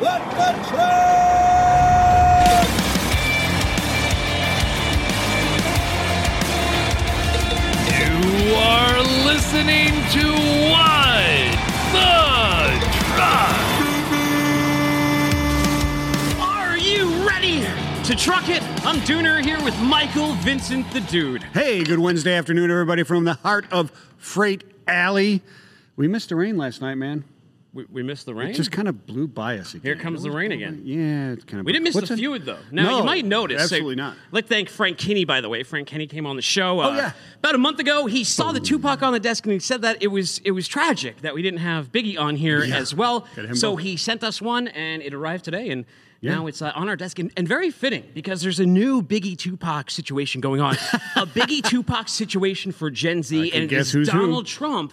Let the train! You are listening to What the Truck. Are you ready to truck it? I'm Dooner here with Michael Vincent the Dude. Hey, good Wednesday afternoon, everybody, from the heart of Freight Alley. We missed the rain last night, man. We, we missed the rain. It just kind of blew by us again. Here comes the rain again. Yeah, it's kind of. we didn't miss What's the feud though. Now No, you might notice. absolutely not. I'd like to thank Frank Kinney, by the way. Frank Kinney came on the show. uh, Oh, yeah. About a month ago, he saw the Tupac on the desk and he said that it was it was tragic that we didn't have Biggie on here Yeah. as well. Him So both. he sent us one and it arrived today and. Yeah. Now it's uh, on our desk and, and very fitting because there's a new Biggie Tupac situation going on. a Biggie Tupac situation for Gen Z, I can and guess is who's who. Donald Trump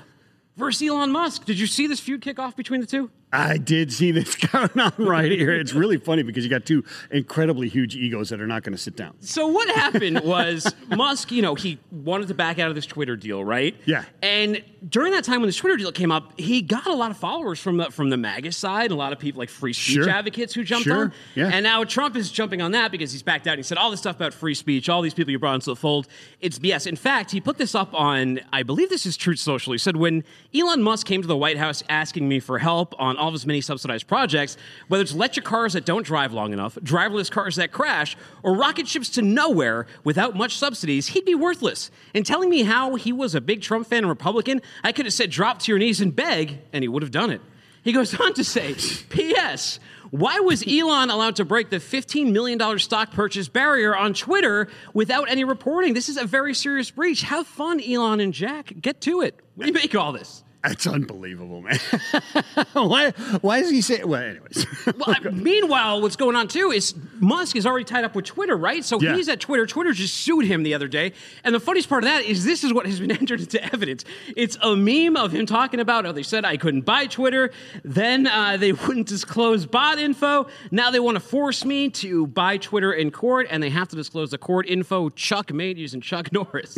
versus Elon Musk. Did you see this feud kick off between the two? I did see this going on right here. It's really funny because you got two incredibly huge egos that are not going to sit down. So what happened was Musk, you know, he wanted to back out of this Twitter deal, right? Yeah. And during that time when this Twitter deal came up, he got a lot of followers from the from the MAGA side, a lot of people like free speech Sure. advocates who jumped Sure. on. Yeah. And now Trump is jumping on that because he's backed out. He said all this stuff about free speech, all these people you brought into the fold, it's BS. In fact, he put this up on, I believe this is Truth Social. He said when Elon Musk came to the White House asking me for help on all of his many subsidized projects, whether it's electric cars that don't drive long enough, driverless cars that crash, or rocket ships to nowhere without much subsidies, he'd be worthless. And telling me how he was a big Trump fan and Republican, I could have said drop to your knees and beg, and he would have done it. He goes on to say, P.S. Why was Elon allowed to break the $15 million stock purchase barrier on Twitter without any reporting? This is a very serious breach. Have fun, Elon and Jack. Get to it. What do you make all this? That's unbelievable, man. why? Why is he saying? Well, anyways. Well, I- meanwhile, what's going on too is Musk is already tied up with Twitter, right? So Yeah. he's at Twitter. Twitter just sued him the other day. And the funniest part of that is this is what has been entered into evidence. It's a meme of him talking about, oh, they said I couldn't buy Twitter. Then uh, they wouldn't disclose bot info. Now they want to force me to buy Twitter in court, and they have to disclose the court info Chuck made using Chuck Norris.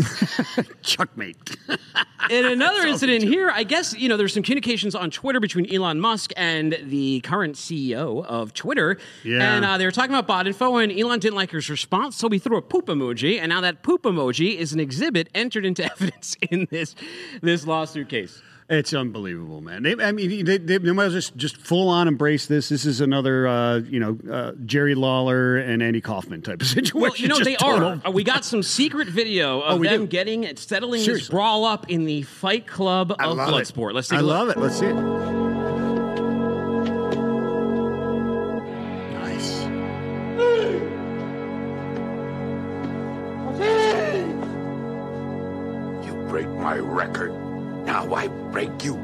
Chuckmate. In another incident here, I guess you know there's some communications on Twitter between Elon Musk and the current CEO of Twitter, Yeah. and uh, they were talking about bot info, and Elon didn't like his response, so he threw a poop emoji, and now that poop emoji is an exhibit entered into evidence in this this lawsuit case. It's unbelievable, man. They, I mean, they, they, they might as well just, just full on embrace this. This is another, uh, you know, uh, Jerry Lawler and Andy Kaufman type of situation. Well, you know Just they total- are. Uh, We got some secret video of Oh, them do? getting and settling this brawl up in the Fight Club I of love it. Bloodsport. Let's take I love it. Let's see it. Nice. You break my record. Now I break you.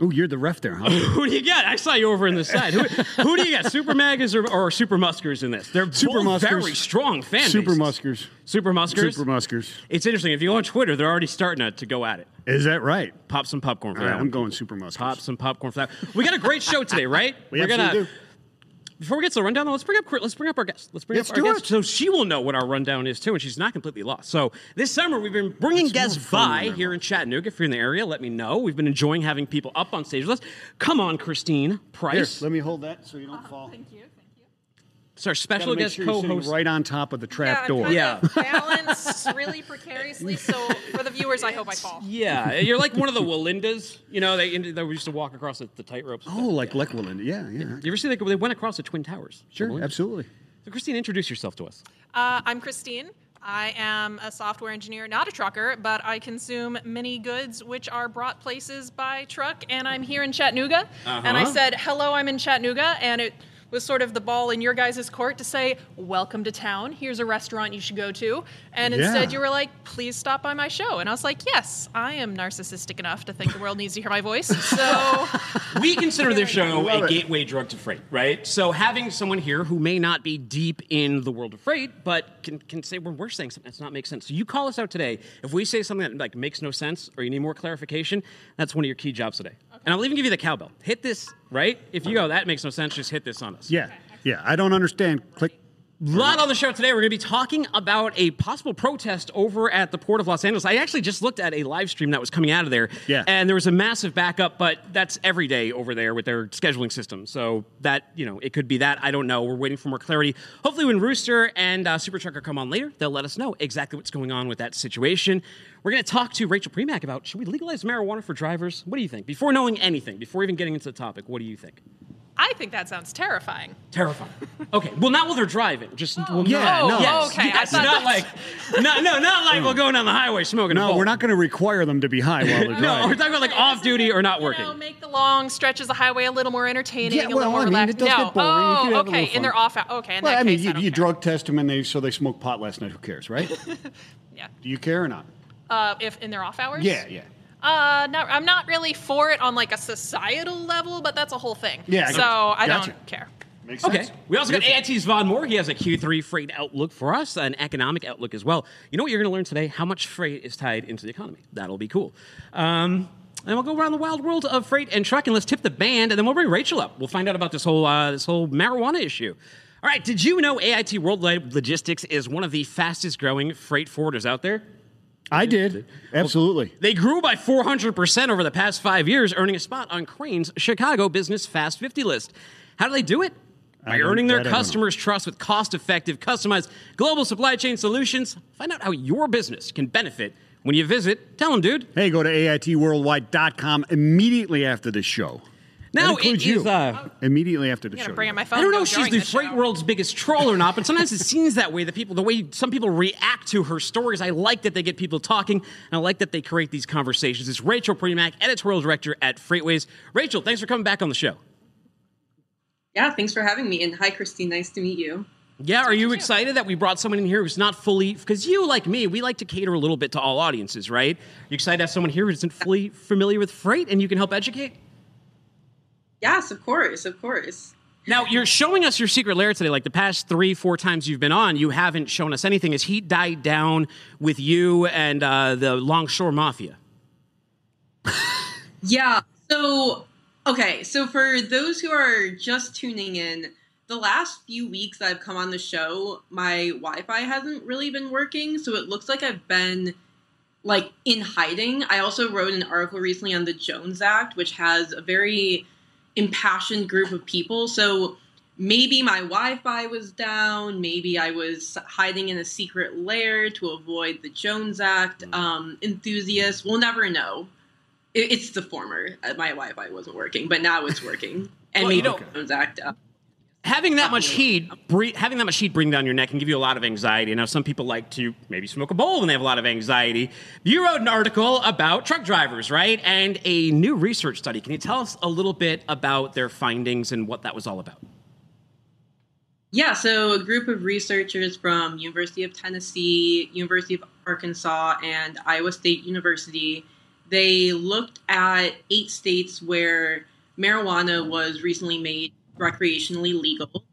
Oh, you're the ref there, huh? Who do you get? I saw you over in the side. Who, who do you get? Super Magas or, or Super Muskers in this? They're Super both Muskers. very strong fans. Super. Muskers. Super Muskers. Super Muskers. It's interesting. If you go on Twitter, they're already starting to, to go at it. Is that right? Pop some popcorn for All that right, one. I'm going Super Muskers. Pop some popcorn for that. We got a great show today, right? We We're absolutely gonna do. Before we get to the rundown, though, let's bring up let's bring up our guest. Let's bring Let's up our do guest so she will know what our rundown is too, and she's not completely lost. So this summer we've been bringing It's guests by here in Chattanooga. If you're in the area, let me know. We've been enjoying having people up on stage with us. Come on, Christine Here, Price. let me hold that so you don't uh, fall. Thank you. Thank you. It's our special make guest sure you're co-host. right on top of the trap yeah, door. Yeah. balance really precariously. So for the viewers, I hope I fall. Yeah, you're like one of the Wallendas. You know, they, they used to walk across the, the tightrope. Oh, like Leckwood. Yeah, yeah. You ever see they, they went across the Twin Towers? Sure, absolutely. So, Christine, introduce yourself to us. Uh, I'm Christine. I am a software engineer, not a trucker, but I consume many goods which are brought places by truck, and I'm here in Chattanooga. And I Uh-huh. said, "Hello, I'm in Chattanooga," and it was sort of the ball in your guys' court to say, "Welcome to town. Here's a restaurant you should go to." And Yeah. instead, you were like, "Please stop by my show." And I was like, "Yes, I am narcissistic enough to think the world needs to hear my voice." So. We consider this show a it. gateway drug to freight, right? So having someone here who may not be deep in the world of freight, but can, can say when we're saying something that's not make sense. So you call us out today. If we say something that like makes no sense or you need more clarification, that's one of your key jobs today. And I'll even give you the cowbell. Hit this, right? If you go, that makes no sense, just hit this on us. Yeah, yeah. I don't understand. Click. Lot on the show today. We're going to be talking about a possible protest over at the Port of Los Angeles. I actually just looked at a live stream that was coming out of there. Yeah. And there was a massive backup, but that's every day over there with their scheduling system. So that, you know, it could be that. I don't know. We're waiting for more clarity. Hopefully, when Rooster and uh, Super Trucker come on later, they'll let us know exactly what's going on with that situation. We're going to talk to Rachel Premack about should we legalize marijuana for drivers? What do you think? Before knowing anything, before even getting into the topic, what do you think? I think that sounds terrifying. Terrifying. Okay. Well, not while they're driving. Just well, Yeah, Oh, no. Yes. okay. I Yes, thought not that's- like no, no, not like we're going down the highway smoking. a No, bowl. we're not going to require them to be high while they're driving. No, we're talking about like Okay, off duty or not you working. know, make the long stretches of highway a little more entertaining, Yeah, a little well, more I mean, relaxed. it does no. get boring. You Oh, could have a okay. little And they're fun. off. Okay. In well, that I mean, case, you, I you drug test them and they so they smoked pot last night. Who cares, right? Yeah. Do you care or not? Uh, if in their off hours. Yeah, yeah. Uh, not, I'm not really for it on like a societal level, but that's a whole thing. Yeah, I So gotcha. I Gotcha. don't care. Makes Okay. sense. We also got AIT's Vaughn Moore. He has a Q3 freight outlook for us, an economic outlook as well. You know what you're going to learn today? How much freight is tied into the economy. That'll be cool. Um, and we'll go around the wild world of freight and truck, and let's tip the band, and then we'll bring Rachel up. We'll find out about this whole uh, this whole marijuana issue. All right. Did you know AIT Worldwide Logistics is one of the fastest growing freight forwarders out there? I did. Absolutely. They grew by 400% over the past five years, earning a spot on Crain's Chicago Business Fast 50 list. How do they do it? By earning their that I don't know. customers' trust with cost effective, customized global supply chain solutions. Find out how your business can benefit when you visit. Tell them, dude. Hey, go to AITworldwide.com immediately after the show. Now, that includes it is, you. uh, immediately after the I'm show. gonna bring up my phone. I don't know if she's the the freight show. world's biggest troll or not, but sometimes it seems that way. The people, the way some people react to her stories, I like that they get people talking, and I like that they create these conversations. It's Rachel Premack, editorial director at FreightWaves. Rachel, thanks for coming back on the show. Yeah, thanks for having me. And hi, Christine. Nice to meet you. Yeah, are you excited that we brought someone in here who's not fully because you, like me, we like to cater a little bit to all audiences, right? You excited to have someone here who isn't fully familiar with freight and you can help educate? Yes, of course, of course. Now, you're showing us your secret lair today. Like the past three, four times you've been on, you haven't shown us anything. Has heat died down with you and uh, the Longshore Mafia? Yeah. So, okay. So, for those who are just tuning in, the last few weeks I've come on the show, my Wi Fi hasn't really been working. So, it looks like I've been like in hiding. I also wrote an article recently on the Jones Act, which has a very impassioned group of people. So, maybe my Wi-Fi was down. Maybe I was hiding in a secret lair to avoid the Jones Act. Um, enthusiasts, we'll never know. It, it's the former. Uh, My Wi-Fi wasn't working, but now it's working. And Well, you maybe know- the Jones Act. Uh, Having that much heat, bre- having that much heat bring down your neck can give you a lot of anxiety. Now, some people like to maybe smoke a bowl when they have a lot of anxiety. You wrote an article about truck drivers, right? And a new research study. Can you tell us a little bit about their findings and what that was all about? Yeah, so a group of researchers from University of Tennessee, University of Arkansas, and Iowa State University, they looked at eight states where marijuana was recently made recreationally legal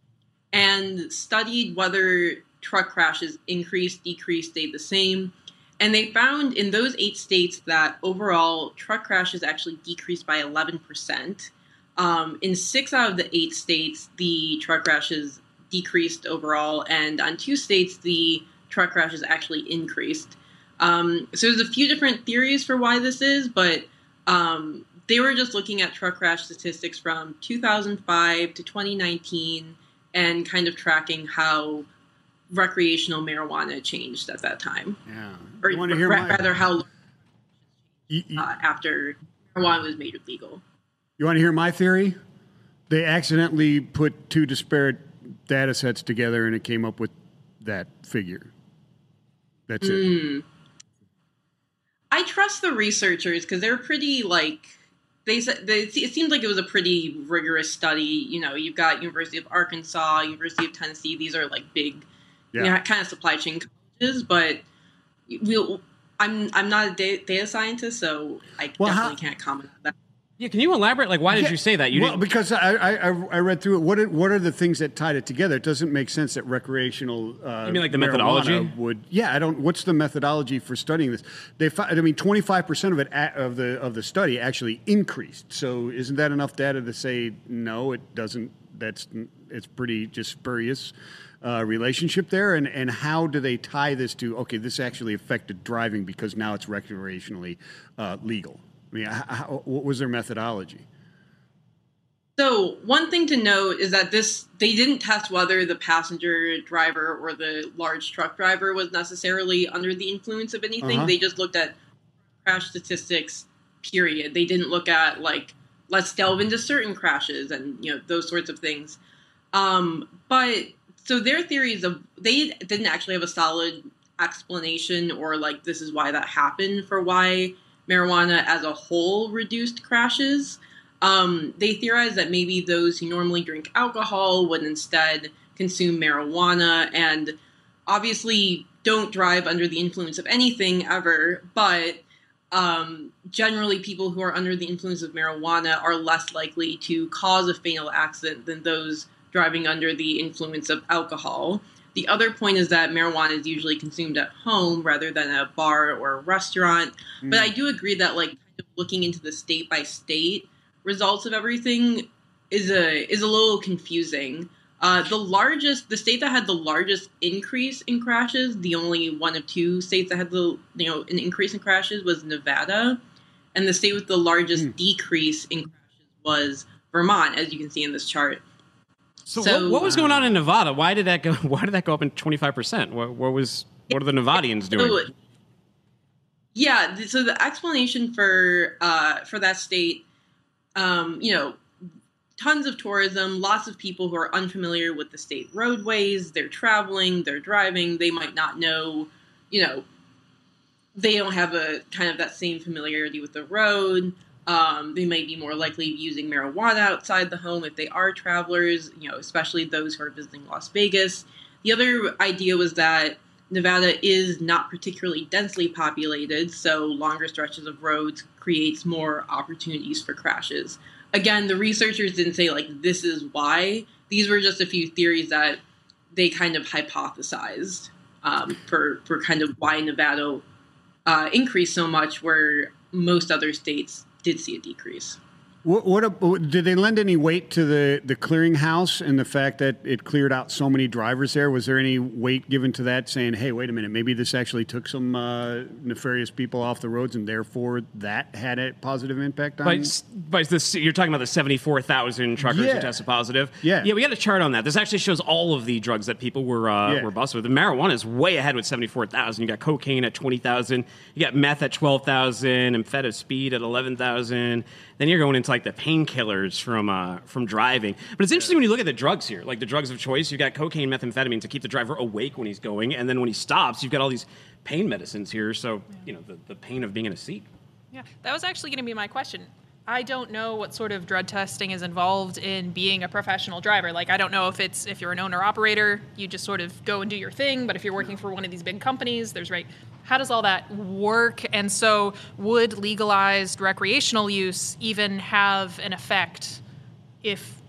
and studied whether truck crashes increased, decreased, stayed the same. And they found in those eight states that overall truck crashes actually decreased by 11%. Um, in six out of the eight states, the truck crashes decreased overall, and on two states, the truck crashes actually increased. Um, so there's a few different theories for why this is, but um, they were just looking at truck crash statistics from 2005 to 2019 and kind of tracking how recreational marijuana changed at that time, Yeah. or you want to hear ra- my? rather how You, you- uh, after marijuana was made legal. you want to hear my theory? They accidentally put two disparate data sets together, and it came up with that figure. That's it. Mm. I trust the researchers because they're pretty like they said. They, it seemed like it was a pretty rigorous study. You know, you've got University of Arkansas, University of Tennessee. These are like big, Yeah. you know, kind of supply chain colleges. But we'll, I'm I'm not a data scientist, so I Well, definitely how- can't comment on that. Yeah, can you elaborate? Like, why did Yeah, you say that? You well, because I, I I I read through it. What are, what are the things that tied it together? It doesn't make sense that recreational. Uh, You mean like the methodology? Would yeah. I don't. What's the methodology for studying this? They. I mean, twenty five percent of it of the of the study actually increased. So isn't that enough data to say no? It doesn't. that's it's pretty just spurious uh, relationship there. And and how do they tie this to okay, this actually affected driving because now it's recreationally uh, legal. I mean, how, what was their methodology? So one thing to note is that this they didn't test whether the passenger driver or the large truck driver was necessarily under the influence of anything. Uh-huh. They just looked at crash statistics. Period. They didn't look at like let's delve into certain crashes and you know those sorts of things. Um, but so their theories of they didn't actually have a solid explanation or like this is why that happened for why marijuana as a whole reduced crashes. Um, they theorized that maybe those who normally drink alcohol would instead consume marijuana and obviously don't drive under the influence of anything ever, but um, generally people who are under the influence of marijuana are less likely to cause a fatal accident than those driving under the influence of alcohol. The other point is that marijuana is usually consumed at home rather than at a bar or a restaurant. But I do agree that like looking into the state by state results of everything is a is a little confusing. Uh, the largest, the state that had the largest increase in crashes, the only one of two states that had the you know an increase in crashes was Nevada, and the state with the largest decrease in crashes was Vermont, as you can see in this chart. So, So, what, what was going on in Nevada? Why did that go? Why did that go up in twenty five percent? What, what was? What are the Nevadians doing? So, yeah, so the explanation for uh, for that state, um, you know, tons of tourism, lots of people who are unfamiliar with the state roadways. They're traveling, they're driving. They might not know, you know, they don't have a kind of that same familiarity with the road. Um, they might be more likely using marijuana outside the home if they are travelers, you know, especially those who are visiting Las Vegas. The other idea was that Nevada is not particularly densely populated, so longer stretches of roads creates more opportunities for crashes. Again, the researchers didn't say like this is why. These were just a few theories that they kind of hypothesized um, for for kind of why Nevada uh, increased so much, where most other states did see a decrease. What, what did they lend any weight to the the clearinghouse and the fact that it cleared out so many drivers there? Was there any weight given to that, saying, "Hey, wait a minute, maybe this actually took some uh, nefarious people off the roads, and therefore that had a positive impact on"? By, by this, you're talking about the 74,000 truckers Yeah. who tested positive. Yeah. yeah. We got a chart on that. This actually shows all of the drugs that people were uh, Yeah. were busted with. The marijuana is way ahead with 74,000. You got cocaine at 20,000. You got meth at 12,000. Amphetamine speed at 11,000. Then you're going into like the painkillers from uh, from driving. But it's interesting when you look at the drugs here, like the drugs of choice. You've got cocaine, methamphetamine to keep the driver awake when he's going, and then when he stops, you've got all these pain medicines here. So you know the, the pain of being in a seat. Yeah, that was actually going to be my question. I don't know what sort of drug testing is involved in being a professional driver. Like, I don't know if it's if you're an owner operator, you just sort of go and do your thing. But if you're working for one of these big companies, there's right. How does all that work? And so, would legalized recreational use even have an effect if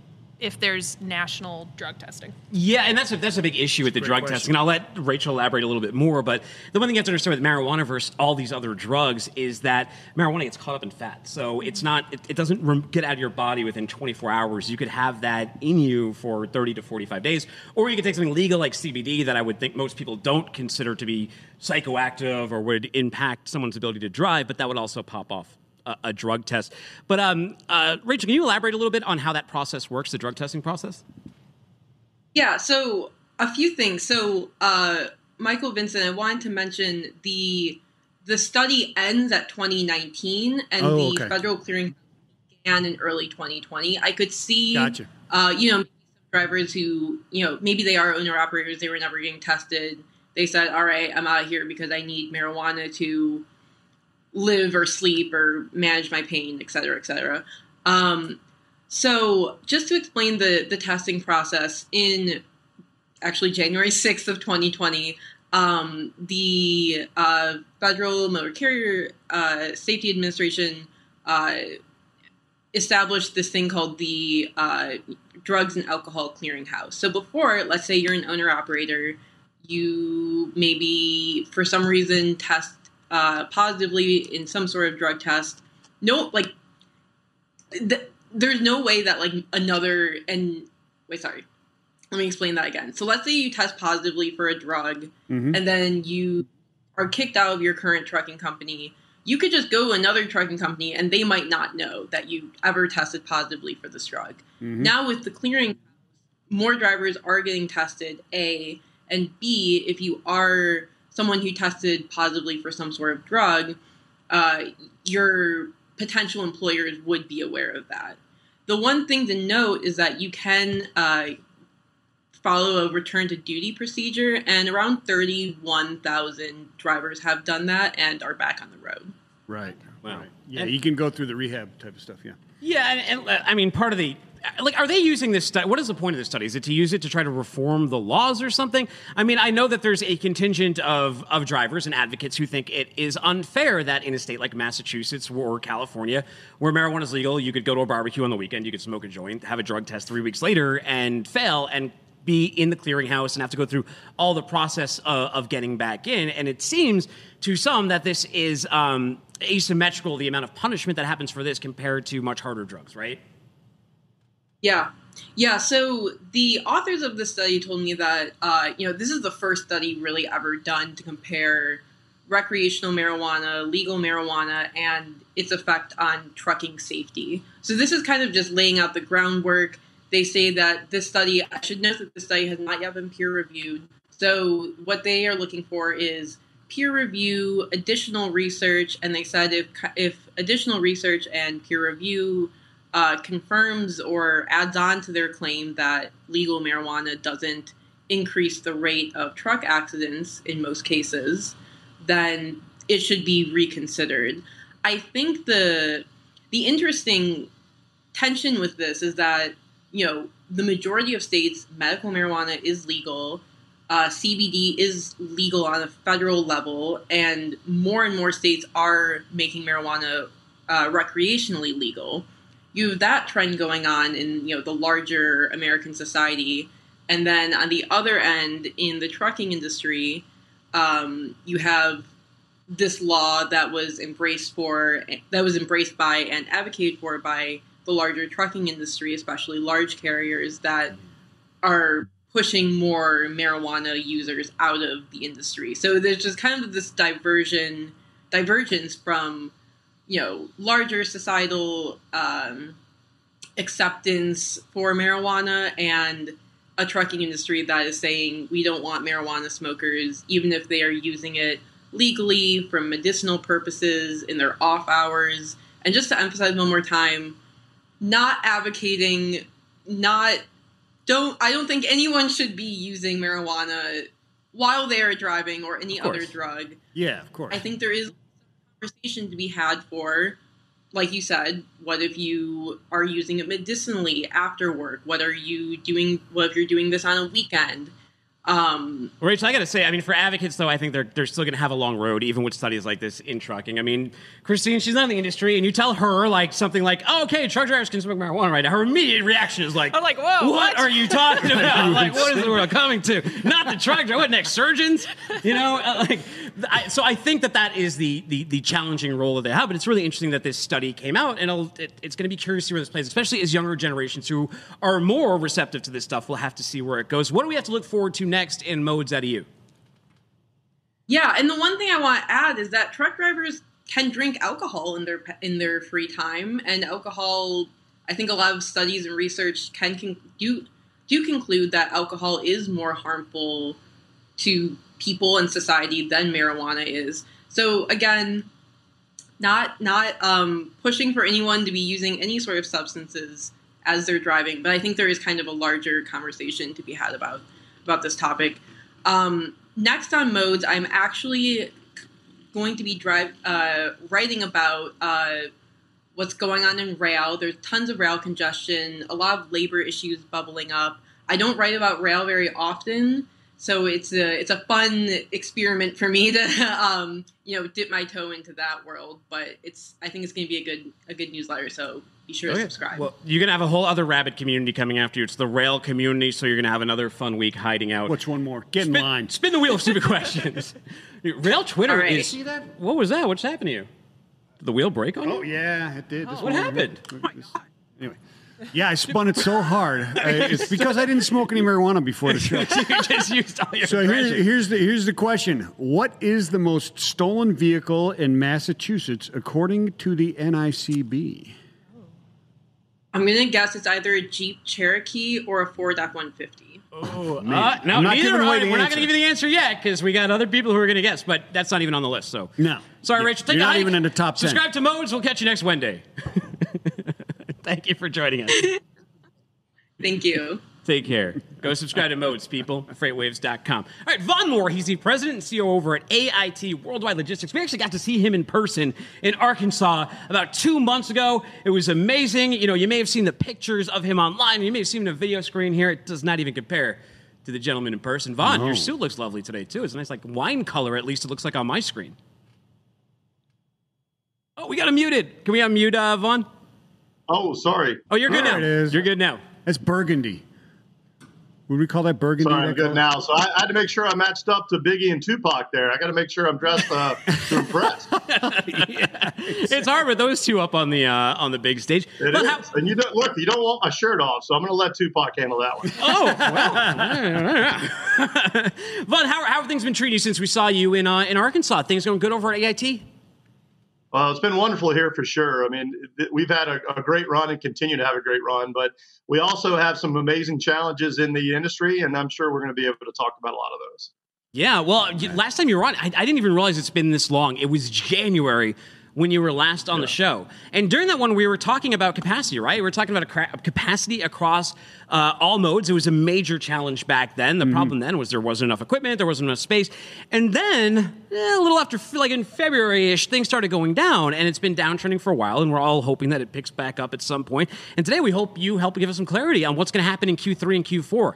if there's national drug testing? Yeah, and that's a, that's a big issue with the drug question. testing. And I'll let Rachel elaborate a little bit more. But the one thing you have to understand with marijuana versus all these other drugs is that marijuana gets caught up in fat. So mm-hmm. it's not, it, it doesn't rem- get out of your body within 24 hours. You could have that in you for 30 to 45 days. Or you could take something legal like CBD that I would think most people don't consider to be psychoactive or would impact someone's ability to drive, but that would also pop off a, a drug test. But um, uh, Rachel, can you elaborate a little bit on how that process works, the drug testing process? Yeah, so a few things. So, uh, Michael Vincent, I wanted to mention the the study ends at 2019, and Oh, the okay. federal clearing began in early 2020. I could see, Gotcha. uh, you know, drivers who, you know, maybe they are owner operators, they were never getting tested. They said, "All right, I'm out of here because I need marijuana to live or sleep or manage my pain, et cetera, et cetera." Um, so, just to explain the the testing process, in actually January sixth of 2020, um, the uh, Federal Motor Carrier uh, Safety Administration uh, established this thing called the uh, Drugs and Alcohol Clearinghouse. So, before, let's say you're an owner operator, you maybe for some reason test uh, positively in some sort of drug test. No, like th- there's no way that like another and wait, sorry. Let me explain that again. So let's say you test positively for a drug and then you are kicked out of your current trucking company. You could just go to another trucking company and they might not know that you ever tested positively for this drug. Now with the clearing more drivers are getting tested, A, and B, if you are someone who tested positively for some sort of drug, uh, your potential employers would be aware of that. The one thing to note is that you can uh, follow a return to duty procedure, and around 31,000 drivers have done that and are back on the road. Right. Wow. Right. Yeah, And- you can go through the rehab type of stuff. Yeah. Yeah, and, and I mean, part of the like, are they using this study? What is the point of this study? Is it to use it to try to reform the laws or something? I mean, I know that there's a contingent of of drivers and advocates who think it is unfair that in a state like Massachusetts or California, where marijuana is legal, you could go to a barbecue on the weekend, you could smoke a joint, have a drug test three weeks later, and fail and be in the clearinghouse and have to go through all the process of, of getting back in. And it seems to some that this is um, asymmetrical, the amount of punishment that happens for this compared to much harder drugs, right? Yeah. Yeah, so the authors of the study told me that, uh, you know, this is the first study really ever done to compare recreational marijuana, legal marijuana, and its effect on trucking safety. So this is kind of just laying out the groundwork. They say that this study, I should note that this study has not yet been peer reviewed. So what they are looking for is peer review, additional research, and they said if if additional research and peer review uh, confirms or adds on to their claim that legal marijuana doesn't increase the rate of truck accidents in most cases, then it should be reconsidered. I think the the interesting tension with this is that you know the majority of states medical marijuana is legal. Uh, CBD is legal on a federal level, and more and more states are making marijuana uh, recreationally legal you have that trend going on in you know the larger American society, and then on the other end in the trucking industry, um, you have this law that was embraced for that was embraced by and advocated for by the larger trucking industry, especially large carriers that are pushing more marijuana users out of the industry. So there's just kind of this diversion divergence from you know larger societal um, acceptance for marijuana and a trucking industry that is saying we don't want marijuana smokers even if they are using it legally for medicinal purposes in their off hours. And just to emphasize one more time not advocating not don't i don't think anyone should be using marijuana while they are driving or any other drug. Yeah, of course. I think there is conversation to be had for, like you said, what if you are using it medicinally after work? What are you doing? What if you're doing this on a weekend? Um, Rachel, I got to say, I mean, for advocates, though, I think they're, they're still going to have a long road, even with studies like this in trucking. I mean, Christine, she's not in the industry, and you tell her, like, something like, oh, okay, truck drivers can smoke marijuana right now. Her immediate reaction is like, I'm like, whoa, what, what? are you talking about? like, what is the world coming to? Not the truck driver. What, next, surgeons? You know, uh, like, I, so I think that that is the, the, the challenging role that they have, but it's really interesting that this study came out, and it'll, it, it's going to be curious to see where this plays, especially as younger generations who are more receptive to this stuff will have to see where it goes. What do we have to look forward to next in modes out of you? yeah, and the one thing I want to add is that truck drivers can drink alcohol in their in their free time, and alcohol. I think a lot of studies and research can con- do do conclude that alcohol is more harmful to people and society than marijuana is. So again, not not um, pushing for anyone to be using any sort of substances as they're driving, but I think there is kind of a larger conversation to be had about about this topic. Um, next on modes, I'm actually going to be drive uh, writing about uh, what's going on in rail. There's tons of rail congestion, a lot of labor issues bubbling up. I don't write about rail very often, so it's a it's a fun experiment for me to um, you know dip my toe into that world. But it's I think it's going to be a good a good newsletter. So be sure to oh, subscribe. Well, you're going to have a whole other rabbit community coming after you. It's the rail community, so you're going to have another fun week hiding out. What's one more? Get in spin, line. spin the wheel of stupid questions. rail Twitter All right. is. See that? What was that? What's happened to you? Did the wheel break on Oh you? yeah, it did. Oh, this What one- happened? look at this. Anyway, Yeah, I spun it so hard. I, it's because I didn't smoke any marijuana before the show. you just used all your So aggression. here's, here's the here's the question: What is the most stolen vehicle in Massachusetts according to the NICB? I'm gonna guess it's either a Jeep Cherokee or a Ford F-150. Oh, Uh, no, I'm not neither are- away the we're not going to give you the answer yet because we got other people who are going to guess, but that's not even on the list. So No. sorry, Yeah. Rachel. Take You're a not hike. even in the top 10. Subscribe to Modes. We'll catch you next Wednesday. Thank you for joining us. Thank you. Take care. Go subscribe to Modes, people. At Freightwaves.com. All right, Vaughn Moore, he's the president and CEO over at AIT Worldwide Logistics. We actually got to see him in person in Arkansas about two months ago. It was amazing. You know, you may have seen the pictures of him online. You may have seen the video screen here. It does not even compare to the gentleman in person. Vaughn, your suit looks lovely today, too. It's a nice, like, wine color, at least it looks like on my screen. Oh, we got him muted. Can we unmute uh, Vaughn? Oh, sorry. Oh, you're good There now. it is. You're good now. That's burgundy. Would we call that burgundy? Sorry, I'm good now. So I, I had to make sure I matched up to Biggie and Tupac there. I got to make sure I'm dressed uh, to impress. It's hard with those two up on the uh, on the big stage. It But is. how- And you don't look. You don't want my shirt off, so I'm going to let Tupac handle that one. Oh, well. but how, how have things been treating you since we saw you in uh, in Arkansas? Things going good over at AIT? Well, it's been wonderful here for sure. I mean, th- we've had a, a great run and continue to have a great run, but we also have some amazing challenges in the industry, and I'm sure we're going to be able to talk about a lot of those. Yeah. Well, last time you were on, I, I didn't even realize it's been this long. It was January when you were last on the show, and during that one, we were talking about capacity, right? We were talking about a cra- capacity across uh, all modes. It was a major challenge back then. The problem then was there wasn't enough equipment, there wasn't enough space, and then eh, a little after, like in February-ish, things started going down, and it's been downtrending for a while, and we're all hoping that it picks back up at some point. And today, we hope you help give us some clarity on what's going to happen in Q3 and Q4.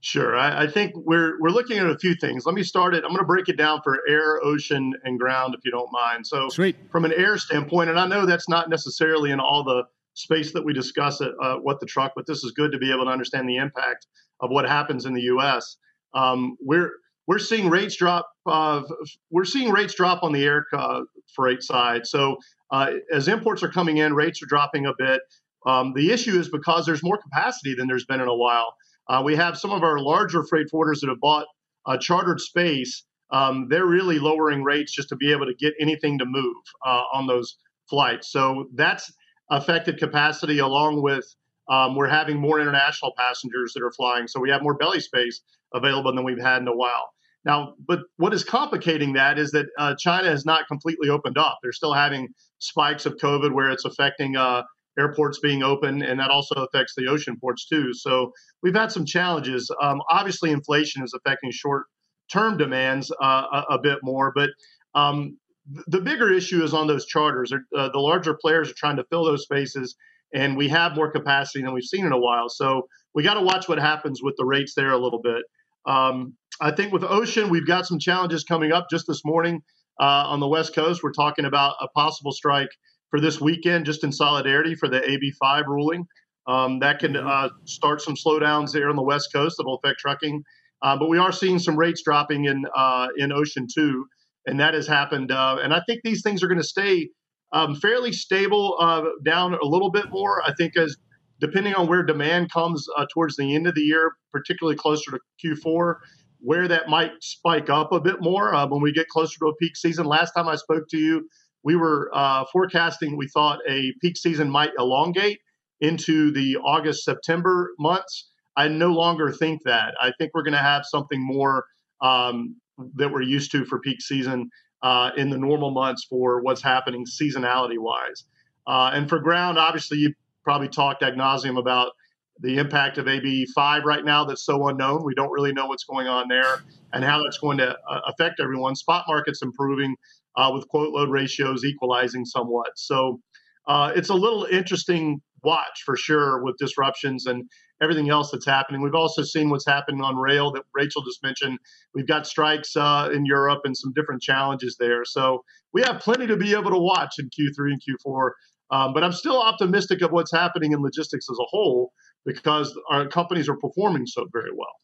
Sure. I, I think we're we're looking at a few things. Let me start it. I'm going to break it down for air, ocean, and ground, if you don't mind. So, Sweet. from an air standpoint, and I know that's not necessarily in all the space that we discuss at uh, what the truck, but this is good to be able to understand the impact of what happens in the U.S. Um, we're we're seeing rates drop. Uh, we're seeing rates drop on the air uh, freight side. So, uh, as imports are coming in, rates are dropping a bit. Um, the issue is because there's more capacity than there's been in a while. Uh, we have some of our larger freight forwarders that have bought uh, chartered space. Um, they're really lowering rates just to be able to get anything to move uh, on those flights. So that's affected capacity along with um, we're having more international passengers that are flying. So we have more belly space available than we've had in a while. Now, but what is complicating that is that uh, China has not completely opened up. They're still having spikes of COVID where it's affecting uh, airports being open, and that also affects the ocean ports too. So we've had some challenges. Um, obviously, inflation is affecting short-term demands uh, a, a bit more, but um, the bigger issue is on those charters. Uh, the larger players are trying to fill those spaces, and we have more capacity than we've seen in a while. So we got to watch what happens with the rates there a little bit. Um, I think with ocean, we've got some challenges coming up. Just this morning uh, on the West Coast, we're talking about a possible strike for this weekend, just in solidarity for the AB5 ruling. Um, that can uh, start some slowdowns there on the West Coast that will affect trucking. Uh, but we are seeing some rates dropping in uh, in Ocean Too, and that has happened. Uh, and I think these things are going to stay um, fairly stable, uh, down a little bit more. I think as depending on where demand comes uh, towards the end of the year, particularly closer to Q4, where that might spike up a bit more uh, when we get closer to a peak season. Last time I spoke to you, we were uh, forecasting we thought a peak season might elongate into the August September months. I no longer think that. I think we're going to have something more um, that we're used to for peak season uh, in the normal months for what's happening seasonality wise. Uh, and for ground, obviously, you probably talked ad nauseum about the impact of AB5 right now that's so unknown. We don't really know what's going on there and how that's going to uh, affect everyone. Spot market's improving uh, with quote load ratios equalizing somewhat. So uh, it's a little interesting watch for sure with disruptions and everything else that's happening. We've also seen what's happening on rail that Rachel just mentioned. We've got strikes uh, in Europe and some different challenges there. So we have plenty to be able to watch in Q3 and Q4. Um, but I'm still optimistic of what's happening in logistics as a whole because our companies are performing so very well.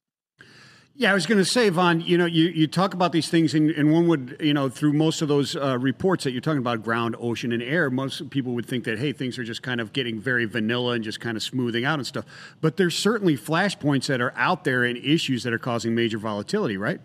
Yeah, I was going to say, Vaughn, you know, you, you talk about these things, and, and one would, you know, through most of those uh, reports that you're talking about ground, ocean, and air, most people would think that, hey, things are just kind of getting very vanilla and just kind of smoothing out and stuff. But there's certainly flashpoints that are out there and issues that are causing major volatility, right?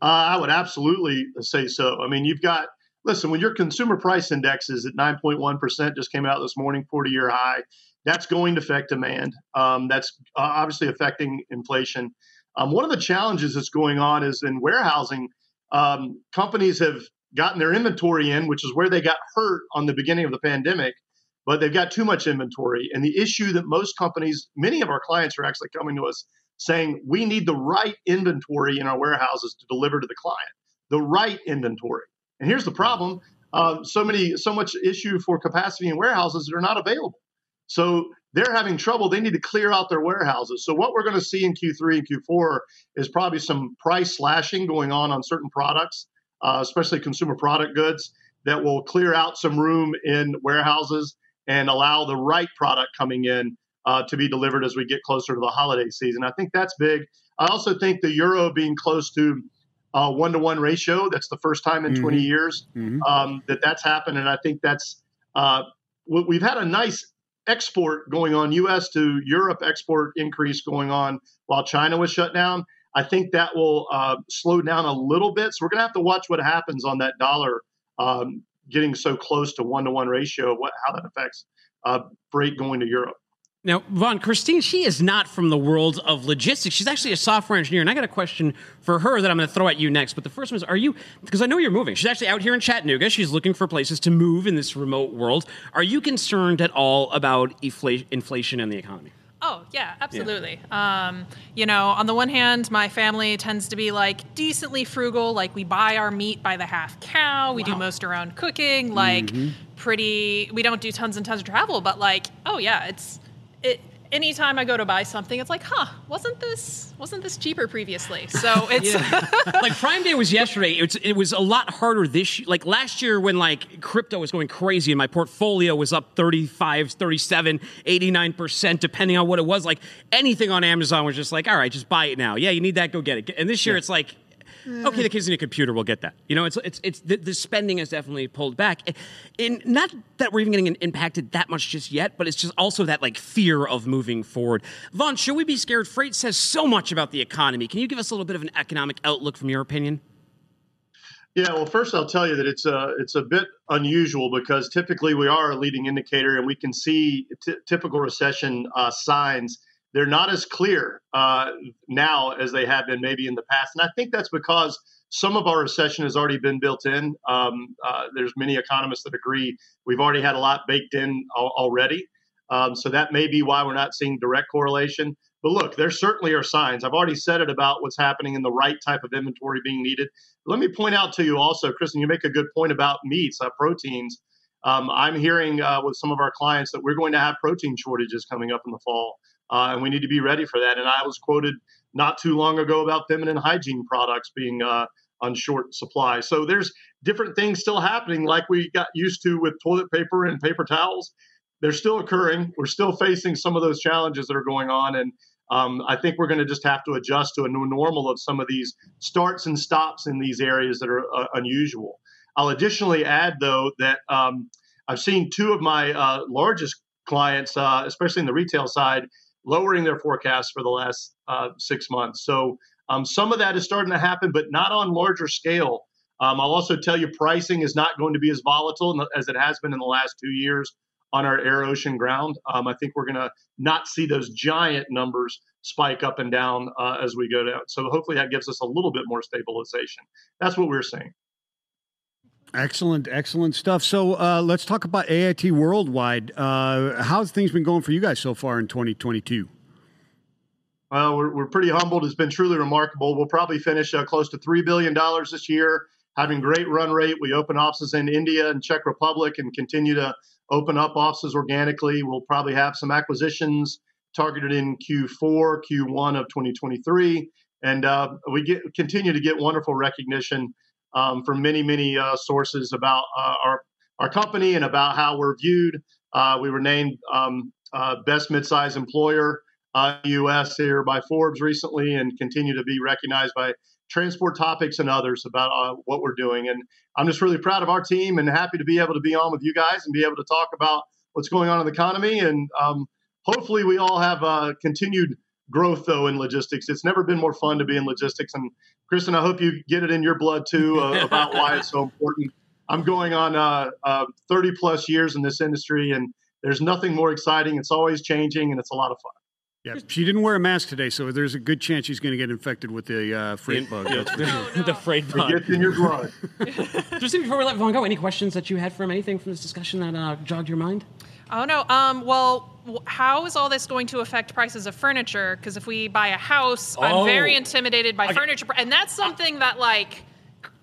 Uh, I would absolutely say so. I mean, you've got, listen, when your consumer price index is at 9.1%, just came out this morning, 40 year high, that's going to affect demand. Um, that's uh, obviously affecting inflation. Um, one of the challenges that's going on is in warehousing, um, companies have gotten their inventory in, which is where they got hurt on the beginning of the pandemic, but they've got too much inventory. And the issue that most companies, many of our clients are actually coming to us saying, we need the right inventory in our warehouses to deliver to the client, the right inventory. And here's the problem uh, so many, so much issue for capacity in warehouses that are not available. So they're having trouble. They need to clear out their warehouses. So what we're going to see in Q3 and Q4 is probably some price slashing going on on certain products, uh, especially consumer product goods, that will clear out some room in warehouses and allow the right product coming in uh, to be delivered as we get closer to the holiday season. I think that's big. I also think the euro being close to one to one ratio. That's the first time in mm-hmm. 20 years mm-hmm. um, that that's happened, and I think that's uh, we've had a nice export going on, U.S. to Europe export increase going on while China was shut down. I think that will uh, slow down a little bit. So we're going to have to watch what happens on that dollar um, getting so close to one to one ratio, what, how that affects uh, freight going to Europe. Now, Vaughn, Christine, she is not from the world of logistics. She's actually a software engineer, and I got a question for her that I'm going to throw at you next. But the first one is, are you, because I know you're moving. She's actually out here in Chattanooga. She's looking for places to move in this remote world. Are you concerned at all about infl- inflation and the economy? Oh, yeah, absolutely. Yeah. Um, you know, on the one hand, my family tends to be like decently frugal. Like, we buy our meat by the half cow. We wow. do most around cooking. Like, mm-hmm. pretty, we don't do tons and tons of travel, but like, oh, yeah, it's, it, anytime I go to buy something, it's like, huh, wasn't this wasn't this cheaper previously? So it's like Prime Day was yesterday. It's it was a lot harder this year. like last year when like crypto was going crazy and my portfolio was up 35, 37, 89% depending on what it was. Like anything on Amazon was just like, all right, just buy it now. Yeah, you need that, go get it. And this year yeah. it's like okay, the kids need a computer, we'll get that. You know, it's it's it's the, the spending has definitely pulled back. In not that we're even getting impacted that much just yet, but it's just also that like fear of moving forward. Vaughn, should we be scared? Freight says so much about the economy. Can you give us a little bit of an economic outlook from your opinion? Yeah, well, first I'll tell you that it's a it's a bit unusual because typically we are a leading indicator and we can see t- typical recession uh, signs they're not as clear uh, now as they have been maybe in the past. And I think that's because some of our recession has already been built in. Um, uh, there's many economists that agree we've already had a lot baked in al- already. Um, so that may be why we're not seeing direct correlation. But look, there certainly are signs. I've already said it about what's happening in the right type of inventory being needed. Let me point out to you also, Kristen, you make a good point about meats, uh, proteins. Um, I'm hearing uh, with some of our clients that we're going to have protein shortages coming up in the fall uh, and we need to be ready for that. And I was quoted not too long ago about feminine hygiene products being uh, on short supply. So there's different things still happening, like we got used to with toilet paper and paper towels. They're still occurring. We're still facing some of those challenges that are going on, and um, I think we're going to just have to adjust to a new normal of some of these starts and stops in these areas that are uh, unusual. I'll additionally add, though, that um, I've seen two of my uh, largest clients, uh, especially in the retail side, lowering their forecasts for the last uh, six months. So um, some of that is starting to happen, but not on larger scale. Um, I'll also tell you pricing is not going to be as volatile as it has been in the last two years on our air ocean ground. Um, I think we're going to not see those giant numbers spike up and down uh, as we go down. So hopefully that gives us a little bit more stabilization. That's what we're seeing. Excellent, excellent stuff. So uh, let's talk about AIT Worldwide. Uh, how's things been going for you guys so far in 2022? Well, we're, we're pretty humbled. It's been truly remarkable. We'll probably finish uh, close to $3 billion this year, having great run rate. We open offices in India and Czech Republic and continue to open up offices organically. We'll probably have some acquisitions targeted in Q4, Q1 of 2023. And uh, we get continue to get wonderful recognition um, from many, many uh, sources about uh, our, our company and about how we're viewed. Uh, we were named um, uh, Best Midsize Employer uh, U.S. here by Forbes recently, and continue to be recognized by Transport Topics and others about uh, what we're doing. And I'm just really proud of our team and happy to be able to be on with you guys and be able to talk about what's going on in the economy. And um, hopefully, we all have uh, continued growth though in logistics. It's never been more fun to be in logistics. And Kristen, I hope you get it in your blood too uh, about why it's so important. I'm going on uh, uh, 30 plus years in this industry, and there's nothing more exciting. It's always changing, and it's a lot of fun. Yeah, she didn't wear a mask today, so there's a good chance she's going to get infected with the uh, freight bug. That's for sure. the freight It bug. gets in your blood. Just before we let Vaughn go, any questions that you had from anything from this discussion that uh, jogged your mind? Oh no. Um. Well, w- how is all this going to affect prices of furniture? Because if we buy a house, Oh. I'm very oh. intimidated by furniture, and that's something that like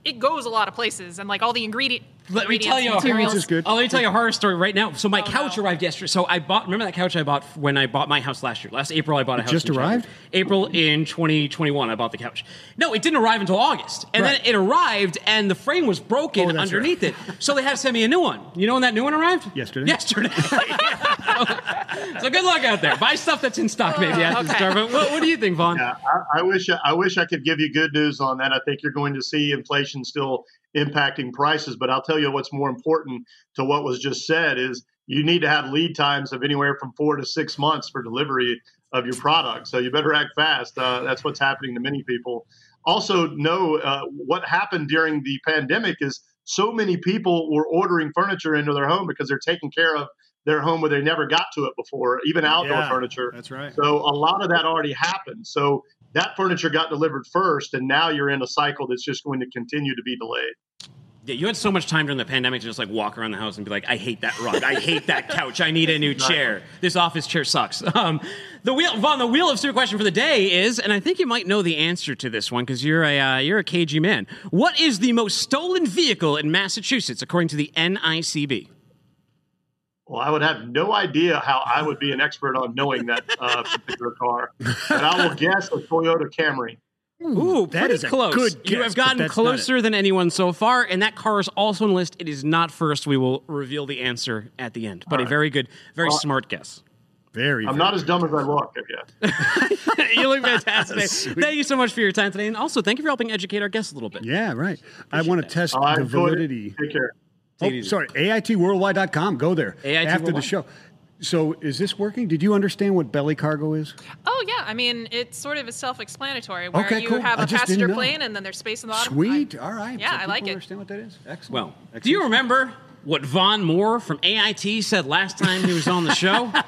it goes a lot of places, and like all the ingredient. Let me tell you a horror, is good. Oh, let me tell you a horror story right now. So my Oh, couch no. arrived yesterday. So I bought. Remember that couch I bought when I bought my house last year? Last April, I bought a house. just in China. arrived? April in 2021, I bought the couch. No, it didn't arrive until August, and Right. then it arrived, and the frame was broken Oh, that's underneath it. So they had to send me a new one. You know when that new one arrived? Yesterday. Yesterday. so good luck out there. Buy stuff that's in stock, maybe oh, at Okay. store. But what, what do you think, Vaughn? Yeah, I, I wish I wish I could give you good news on that. I think you're going to see inflation still impacting prices, but I'll tell you what's more important to what was just said is you need to have lead times of anywhere from four to six months for delivery of your product. So you better act fast. Uh, that's what's happening to many people. Also, know uh, what happened during the pandemic is so many people were ordering furniture into their home because they're taking care of their home where they never got to it before, even outdoor Yeah, furniture. That's right. So a lot of that already happened. So that furniture got delivered first, and now you're in a cycle that's just going to continue to be delayed. Yeah, you had so much time during the pandemic to just like walk around the house and be like, I hate that rug. I hate that couch. I need a new chair. This office chair sucks. Um, the wheel, Vaughn, the wheel of super question for the day is, and I think you might know the answer to this one because you're a uh, you're a KG man. What is the most stolen vehicle in Massachusetts according to the NICB? Well, I would have no idea how I would be an expert on knowing that uh, particular car, but I will guess a Toyota Camry. Ooh, that pretty is a close. good you have gotten closer than anyone so far, and that car is also on the list. It is not first. We will reveal the answer at the end, but a very good, very smart guess. Very. I'm very not as dumb as I look, I guess. you look fantastic. thank you so much for your time today, and also thank you for helping educate our guests a little bit. Yeah, right. I want to test I the validity. Take care. Oh, sorry, AITworldwide.com. Go there AIT after the show. So, is this working? Did you understand what belly cargo is? Oh yeah, I mean it's sort of a self-explanatory where Okay, you cool. have I a passenger plane and then there's space in the bottom. Sweet. I- All right. Yeah, So I like it. Understand what that is? Excellent. Well, Excellent. do you remember what Vaughn Moore from AIT said last time he was on the show?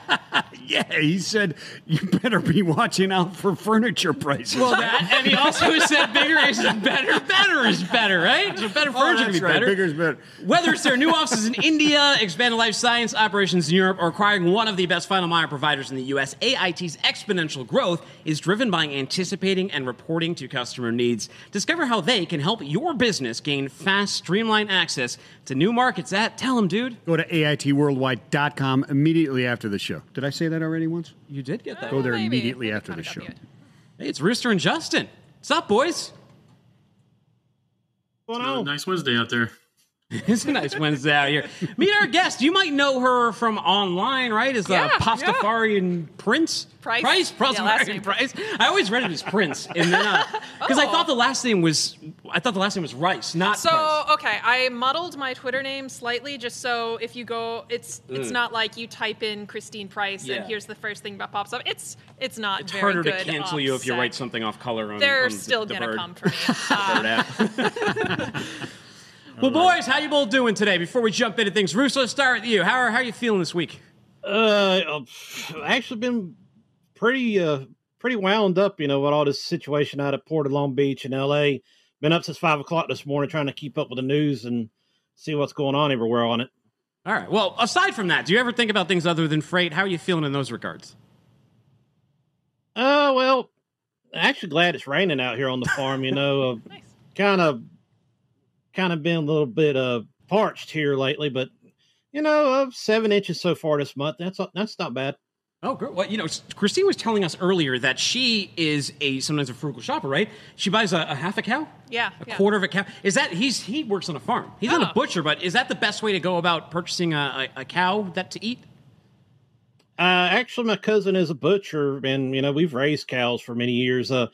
Yeah, he said you better be watching out for furniture prices. well, that, and he also said bigger is better, better is better, right? So better oh, furniture that's can be right. better. Bigger's better. Whether it's their new offices in India, expanded life science operations in Europe, or acquiring one of the best final mile providers in the US, AIT's exponential growth is driven by anticipating and reporting to customer needs. Discover how they can help your business gain fast, streamlined access to new markets at, tell them, dude. Go to AITworldwide.com immediately after the show. Did I say that already once? You did get that. Go there oh, Maybe. immediately Maybe after the show. got. Hey, it's Rooster and Justin. What's up, boys? Another nice Wednesday out there. It's a nice Wednesday out here. Meet our guest. You might know her from online, right? As Yeah, a Pastafarian Prince. Price? Price? Yeah, last Pastafarian name. Price. I always read it as Prince. And then, because I Oh. thought the last name was, I thought the last name was Rice, not So Price. okay, I muddled my Twitter name slightly just so if you go, it's it's not like you type in Christine Price Yeah. and here's the first thing that pops up. It's it's not. It's harder to cancel you if you write something off color on They're on still the gonna bird. come for me. Uh, Well, boys, how you both doing today? Before we jump into things, Russo, let's start with you. How are, how are you feeling this week? Uh, I've actually been pretty uh pretty wound up, you know, with all this situation out at Port of Long Beach in L.A. Been up since five o'clock this morning trying to keep up with the news and see what's going on everywhere on it. All right. Well, aside from that, do you ever think about things other than freight? How are you feeling in those regards? Uh, well, actually glad it's raining out here on the farm. You know, uh, nice. kind of kind of been a little bit uh parched here lately, but you know, uh, seven inches so far this month. That's that's not bad. Oh, girl. Well, you know, Christine was telling us earlier that she is a sometimes a frugal shopper, right? She buys a, a half a cow, Yeah, a yeah. quarter of a cow. Is that he's he works on a farm? He's not a Oh. butcher, but is that the best way to go about purchasing a, a, a cow that to eat? Uh, actually, my cousin is a butcher, and you know we've raised cows for many years. Uh,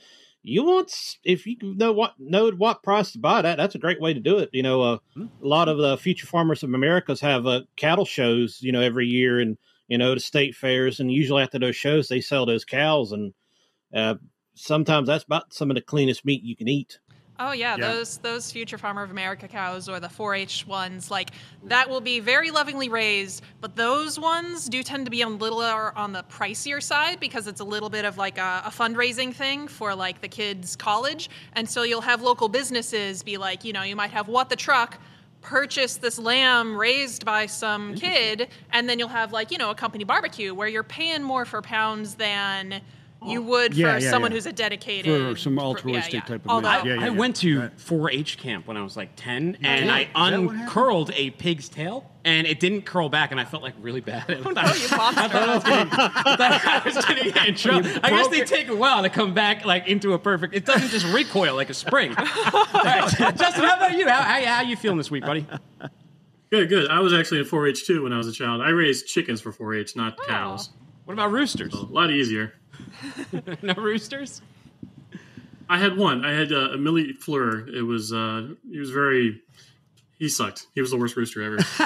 you want if you know what know what price to buy that, that's a great way to do it. You know, uh, Hmm. a lot of the future farmers of Americas have uh, cattle shows, you know, every year, and you know the state fairs, and usually after those shows they sell those cows, and uh, sometimes that's about some of the cleanest meat you can eat. Oh yeah, Yeah. those those Future Farmer of America cows or the 4-H ones, like that will be very lovingly raised, but those ones do tend to be a little on the pricier side because it's a little bit of like a, a fundraising thing for like the kids' college, and so you'll have local businesses be like, you know, you might have what the truck purchase this lamb raised by some kid, and then you'll have like you know a company barbecue where you're paying more for pounds than. You oh. would Yeah, for yeah, someone yeah. who's a dedicated For some yeah, altruistic yeah. type of Although- measure. Yeah, I yeah. went to Right. 4-H camp when I was like 10, and Yeah. I that what happened? uncurled a pig's tail, and it didn't curl back, and I felt like really bad. I thought, Oh, you monster. I thought I was getting, I thought I was getting in trouble. I guess they take a while to come back like into a perfect. It doesn't just recoil like a spring. All right, Justin, how about you? How, how, how you feeling this week, buddy? Good, good. I was actually in 4-H too when I was a child. I raised chickens for 4-H, not oh. cows. What about roosters? A lot easier. No roosters? I had one. I had uh, Emily Fleur. It was uh, he was very. He sucked. He was the worst rooster ever. All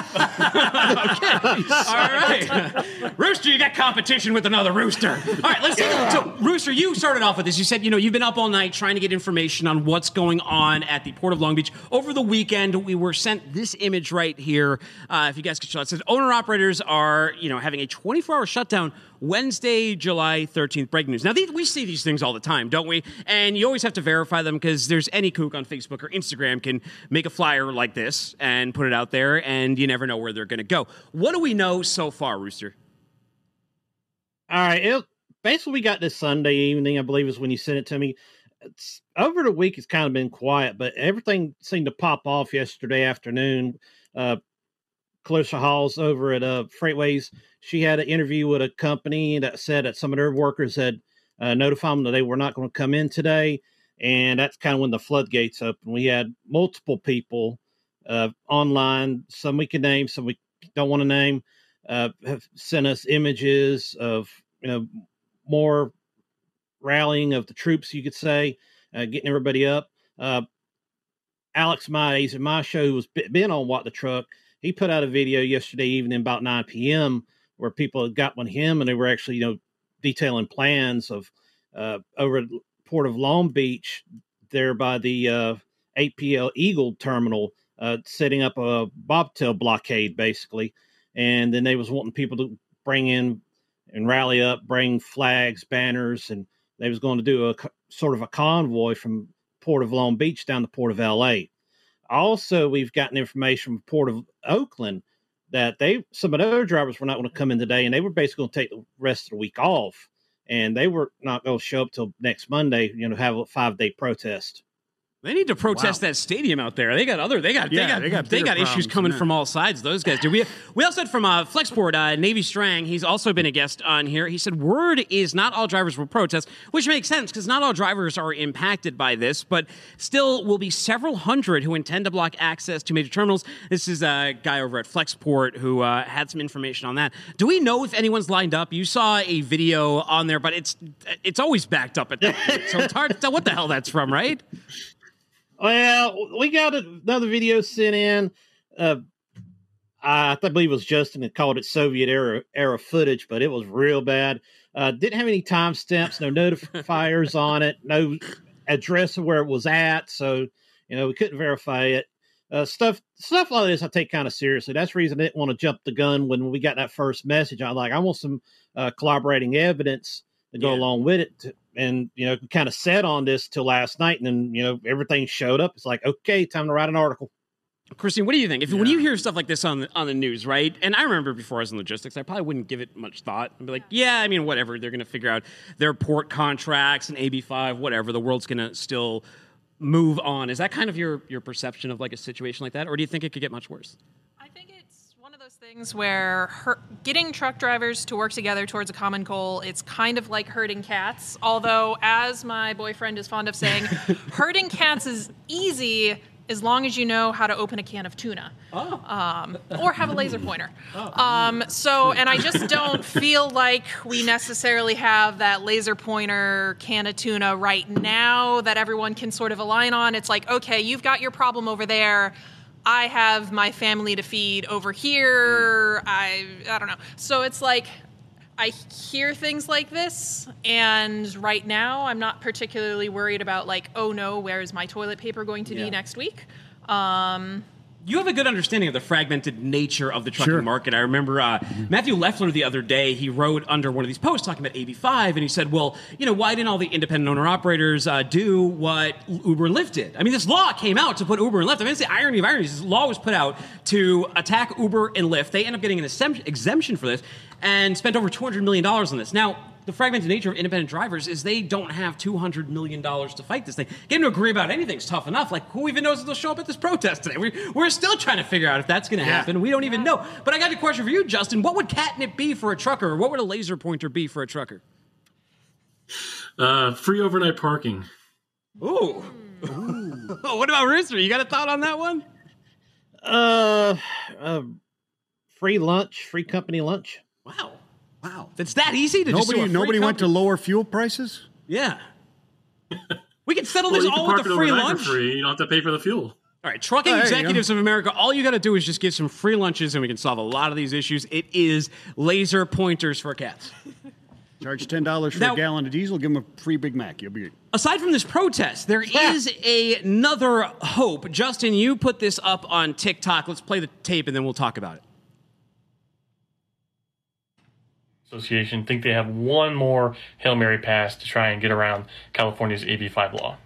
right. Rooster, you got competition with another rooster. All right, let's see. so Rooster, you started off with this. You said, you know, you've been up all night trying to get information on what's going on at the Port of Long Beach. Over the weekend, we were sent this image right here. Uh, if you guys could show it, it says owner operators are, you know, having a 24-hour shutdown Wednesday, July 13th. Breaking news. Now, we see these things all the time, don't we? And you always have to verify them because there's any kook on Facebook or Instagram can make a flyer like this and put it out there, and you never know where they're going to go. What do we know so far, Rooster? All right. It, basically, we got this Sunday evening, I believe, is when you sent it to me. It's, over the week, it's kind of been quiet, but everything seemed to pop off yesterday afternoon. Uh, Clarissa Hawes over at uh, FreightWaves, she had an interview with a company that said that some of their workers had uh, notified them that they were not going to come in today. And that's kind of when the floodgates opened. We had multiple people uh, online, some we can name, some we don't want to name, uh, have sent us images of you know more rallying of the troops, you could say, uh, getting everybody up. Uh, Alex Mize, my show, who was be- been on What the Truck. He put out a video yesterday evening about 9 p.m. where people had got on him and they were actually, you know, detailing plans of uh, over at Port of Long Beach, there by the uh, APL Eagle terminal, uh, setting up a bobtail blockade basically, and then they was wanting people to bring in and rally up, bring flags, banners, and they was going to do a sort of a convoy from Port of Long Beach down to Port of LA. Also, we've gotten information from Port of Oakland that they some of their drivers were not going to come in today, and they were basically going to take the rest of the week off, and they were not going to show up till next Monday. You know, have a five day protest. They need to protest that stadium out there. They got other. They got. Yeah, they got. they got they got issues coming from all sides. Those guys do. We we also had from uh, Flexport, uh, Navy Strang. He's also been a guest on here. He said word is not all drivers will protest, which makes sense because not all drivers are impacted by this, but still will be several hundred who intend to block access to major terminals. This is a guy over at Flexport who uh, had some information on that. Do we know if anyone's lined up? You saw a video on there, but it's it's always backed up at that point, so it's hard to tell what the hell that's from, right? Well, we got another video sent in. Uh, I believe it was Justin that called it Soviet era era footage, but it was real bad. Uh, didn't have any timestamps, no notifiers on it, no address of where it was at, so you know we couldn't verify it. Uh, stuff stuff like this I take kind of seriously. That's the reason I didn't want to jump the gun when we got that first message. I like I want some uh, collaborating evidence to go Yeah. along with it. To, and you know, kind of sat on this till last night, and then you know everything showed up. It's like okay, time to write an article. Christine, what do you think? If when you hear stuff like this on the, on the news, right? And I remember before I was in logistics, I probably wouldn't give it much thought. I'd be like, yeah, I mean, whatever. They're going to figure out their port contracts and AB five, whatever. The world's going to still move on. Is that kind of your your perception of like a situation like that, or do you think it could get much worse? I think it's one of those things where her, getting truck drivers to work together towards a common goal, it's kind of like herding cats. Although, as my boyfriend is fond of saying, herding cats is easy as long as you know how to open a can of tuna Oh. um, or have a laser pointer. Um, so, and I just don't feel like we necessarily have that laser pointer can of tuna right now that everyone can sort of align on. It's like, okay, you've got your problem over there. I have my family to feed over here. I I don't know. So it's like I hear things like this, and right now I'm not particularly worried about like, oh no, where is my toilet paper going to Yeah. be next week? Um, You have a good understanding of the fragmented nature of the trucking Sure. market. I remember uh, Matthew Leffler the other day, he wrote under one of these posts talking about AB5, and he said, well, you know, why didn't all the independent owner operators uh, do what Uber and Lyft did? I mean, this law came out to put Uber and Lyft. I mean, it's the irony of ironies. This law was put out to attack Uber and Lyft. They end up getting an exemption- exemption for this and spent over $200 million on this. Now, the fragmented nature of independent drivers is they don't have $200 million to fight this thing. Getting to agree about anything's tough enough. Like, who even knows if they'll show up at this protest today? We're, we're still trying to figure out if that's going to Yeah. happen. We don't even know. But I got a question for you, Justin. What would catnip be for a trucker? Or what would a laser pointer be for a trucker? Uh, free overnight parking. Ooh. Oh, what about Rooster? You got a thought on that one? Uh, uh, free lunch, free company lunch. Wow. Wow. It's that easy to just do Nobody, a free nobody went to lower fuel prices. Yeah. We can settle Well, this you can all with it a free lunch. free. You don't have to pay for the fuel. All right, trucking Oh, there you go. executives of America, all you got to do is just give some free lunches and we can solve a lot of these issues. It is laser pointers for cats. Charge ten dollars for Now- a gallon of diesel. Give them a free Big Mac. You'll be good. Aside from this protest, there is another hope. Justin, you put this up on TikTok. Let's play the tape and then we'll talk about it. Association think they have one more Hail Mary pass to try and get around California's AB5 law.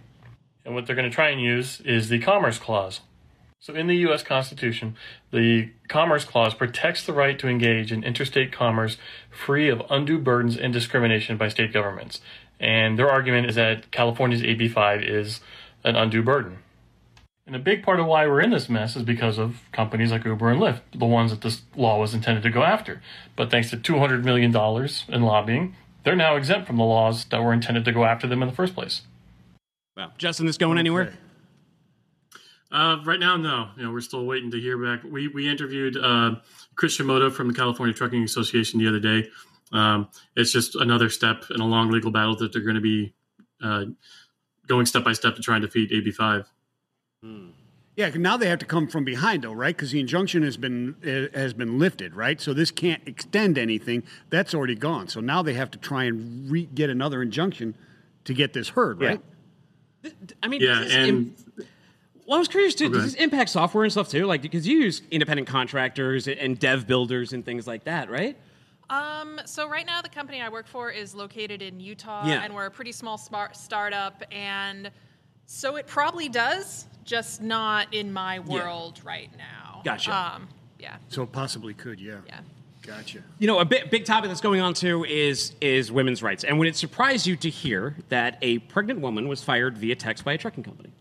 And what they're going to try and use is the Commerce Clause. So, in the U.S. Constitution, the Commerce Clause protects the right to engage in interstate commerce free of undue burdens and discrimination by state governments. And their argument is that California's AB5 is an undue burden. And a big part of why we're in this mess is because of companies like Uber and Lyft, the ones that this law was intended to go after. But thanks to $200 million in lobbying, they're now exempt from the laws that were intended to go after them in the first place. Well, Justin, this going anywhere? Uh, right now, no. You know, we're still waiting to hear back. We we interviewed uh, Chris Shimoda from the California Trucking Association the other day. Um, it's just another step in a long legal battle that they're going to be uh, going step by step to try and defeat AB5. Yeah, now they have to come from behind, though, right? Because the injunction has been uh, has been lifted, right? So this can't extend anything. That's already gone. So now they have to try and re- get another injunction to get this heard, right? I mean, Yeah, does this and im- well, I was curious too. Okay. Does this impact software and stuff too? Like, because you use independent contractors and dev builders and things like that, right? Um, so right now, the company I work for is located in Utah, Yeah. and we're a pretty small smart startup, and so it probably does, just not in my world right now. Gotcha. Um, yeah. So it possibly could, yeah. Yeah. Gotcha. You know, a big, big topic that's going on too is is women's rights. And would it surprise you to hear that a pregnant woman was fired via text by a trucking company?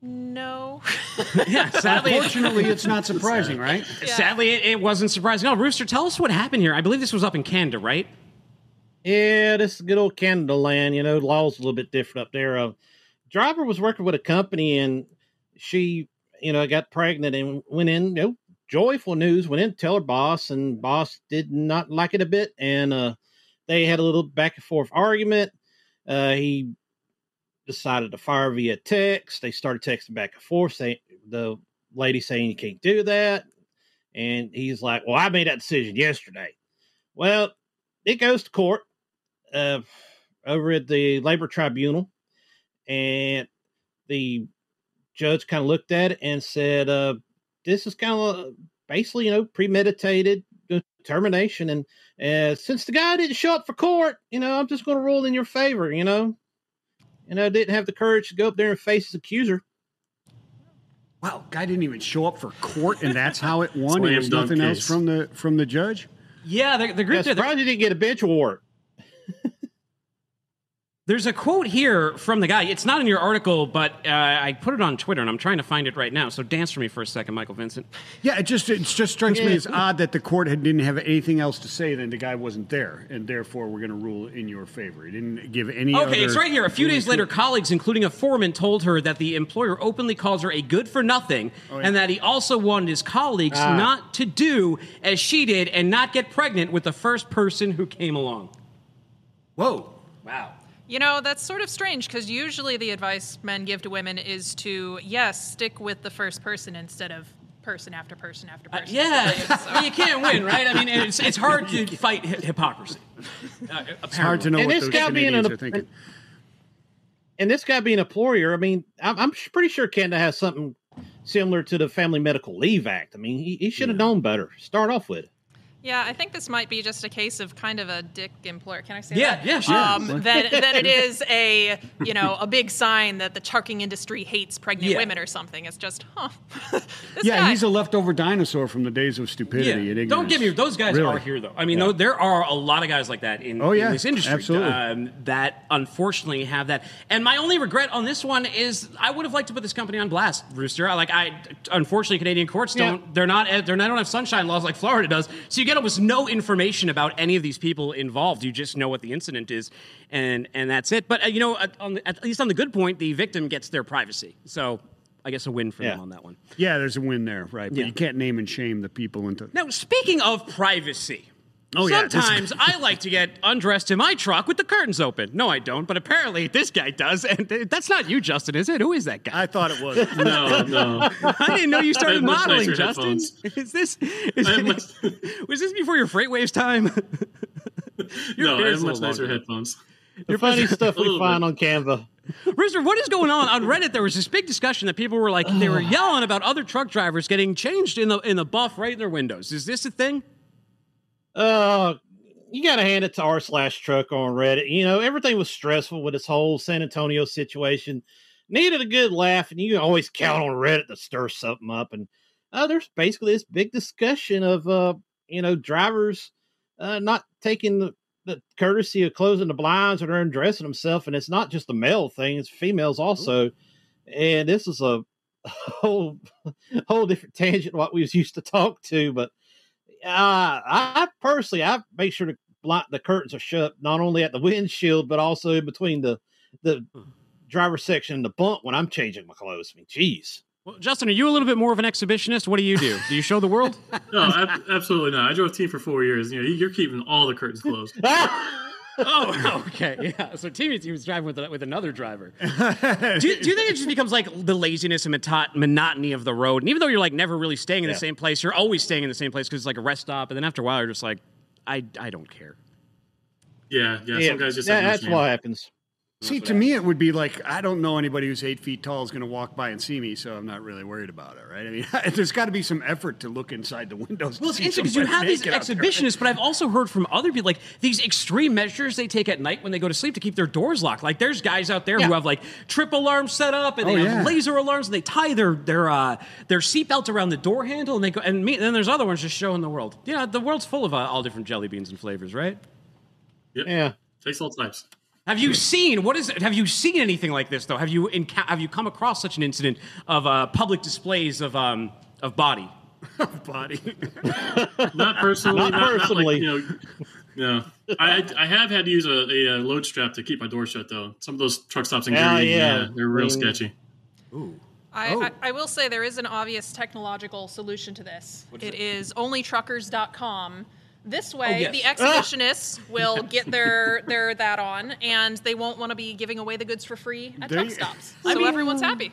No. yeah, sadly, Unfortunately, it's not surprising, right? Yeah. sadly, it, it wasn't surprising. No, Rooster, tell us what happened here. I believe this was up in Canada, right? Yeah, this is good old Canada land. You know, law's a little bit different up there. Uh, driver was working with a company, and she, you know, got pregnant and went in. You know, joyful news. Went in to tell her boss, and boss did not like it a bit, and uh, they had a little back and forth argument. Uh, he decided to fire via text. They started texting back and forth. Saying the lady saying you can't do that, and he's like, "Well, I made that decision yesterday." Well, it goes to court uh, over at the labor tribunal, and the judge kind of looked at it and said, uh, "This is kind of basically, you know, premeditated determination." And uh, since the guy didn't show up for court, you know, I'm just going to rule in your favor. You know, and I didn't have the courage to go up there and face his accuser. Wow, guy didn't even show up for court, and that's how it won. and Slam there's dunk nothing else from the from the judge. Yeah, the, the I'm group there, surprised he didn't get a bench award. There's a quote here from the guy. It's not in your article, but uh, I put it on Twitter, and I'm trying to find it right now. So dance for me for a second, Michael Vincent. Yeah, it just it just strikes me as odd that the court had, didn't have anything else to say. Then the guy wasn't there, and therefore we're going to rule in your favor. He didn't give any. Okay, it's right here. A few days later, colleagues, including a foreman, told her that the employer openly calls her a good for nothing, yeah. and that he also wanted his colleagues Ah. not to do as she did and not get pregnant with the first person who came along. Whoa! Wow. You know, that's sort of strange because usually the advice men give to women is to, yes, stick with the first person instead of person after person after Uh, person. yeah, well, you can't win, right? I mean, it's, it's hard to fight hy- hypocrisy. Uh, It's hard to know And what this those guy being an- are thinking. And this guy being a employer, I mean, I'm, I'm pretty sure Canada has something similar to the Family Medical Leave Act. I mean, he, he should have known better. Start off with. Yeah, I think this might be just a case of kind of a dick employer. Can I say Yeah, that? yeah, sure. Um, that, that it is a, you know, a big sign that the trucking industry hates pregnant Yeah. women or something. It's just, huh. this Yeah, guy. he's a leftover dinosaur from the days of stupidity and ignorance. Don't get me. Those guys Really. are here, though. I mean, Yeah. there are a lot of guys like that in, Oh, in this industry absolutely. um, that unfortunately have that. And my only regret on this one is I would have liked to put this company on blast, Rooster. Like I, unfortunately, Canadian courts don't. They're not. They're not. Don't have sunshine laws like Florida does. So you get almost no information about any of these people involved. You just know what the incident is, and and that's it. But uh, you know, at, on the, at least on the good point, the victim gets their privacy. So I guess a win for Yeah. them on that one. Yeah, there's a win there, right? But Yeah. you can't name and shame the people into. Now, speaking of privacy, Oh, yeah, this- sometimes I like to get undressed in my truck with the curtains open. No, I don't, but apparently this guy does, and that's not you, Justin, is it? Who is that guy? I thought it was. No, no. I didn't know you started modeling, nicer Justin. headphones. Is this? Is I have it- was this before your FreightWaves time? Your no, I have much nicer longer. headphones. The funny stuff we find bit. on Canva. Rooster, what is going on on Reddit? There was this big discussion that people were like, they were yelling about other truck drivers getting changed in the in the buff right in their windows. Is this a thing? Uh, you got to hand it to r slash truck on Reddit. You know, everything was stressful with this whole San Antonio situation. Needed a good laugh, and you can always count on Reddit to stir something up. And uh, there's basically this big discussion of, uh, you know, drivers uh, not taking the, the courtesy of closing the blinds or undressing themselves. And it's not just a male thing; it's females also. And this is a whole whole different tangent what we was used to talk to, but uh, I personally, I make sure to block the curtains are shut not only at the windshield but also in between the the driver's section and the bunk when I'm changing my clothes. I mean, jeez. Well, Justin, are you a little bit more of an exhibitionist? What do you do? Do you show the world? No, ab- absolutely not. I drove team for four years. You know, you're keeping all the curtains closed. oh, okay, yeah. So Timmy he was driving with with another driver. do, you, do you think it just becomes like the laziness and moto- monotony of the road? And even though you're like never really staying in Yeah. the same place, you're always staying in the same place because it's like a rest stop. And then after a while, you're just like, I I don't care. Yeah, yeah. Yeah, Some guys just that- have that's what happens. See, to me, it would be like I don't know anybody who's eight feet tall is going to walk by and see me, so I'm not really worried about it, right? I mean, there's got to be some effort to look inside the windows. Well, to it's see interesting because you have these naked out there. exhibitionists, but I've also heard from other people like these extreme measures they take at night when they go to sleep to keep their doors locked. Like there's guys out there who have like trip alarms set up and they Oh, have yeah. laser alarms and they tie their their uh, their seatbelt around the door handle and they go and me, then there's other ones just showing the world. Yeah, the world's full of uh, all different jelly beans and flavors, right? Yep. Yeah. Takes all types. Have you seen what is? Have you seen anything like this though? Have you enca- have you come across such an incident of uh, public displays of um, of body? body. Not personally. Not not, personally. Not like, you know, no. I I have had to use a, a, uh load strap to keep my door shut though. Some of those truck stops in Hell Gary, yeah. yeah, they're real I mean- sketchy. I, Oh. I, I will say there is an obvious technological solution to this. It is onlytruckers.com. This oh, way, yes. the exhibitionists will get their their that on, and they won't want to be giving away the goods for free at There truck you- stops. I So mean- everyone's happy.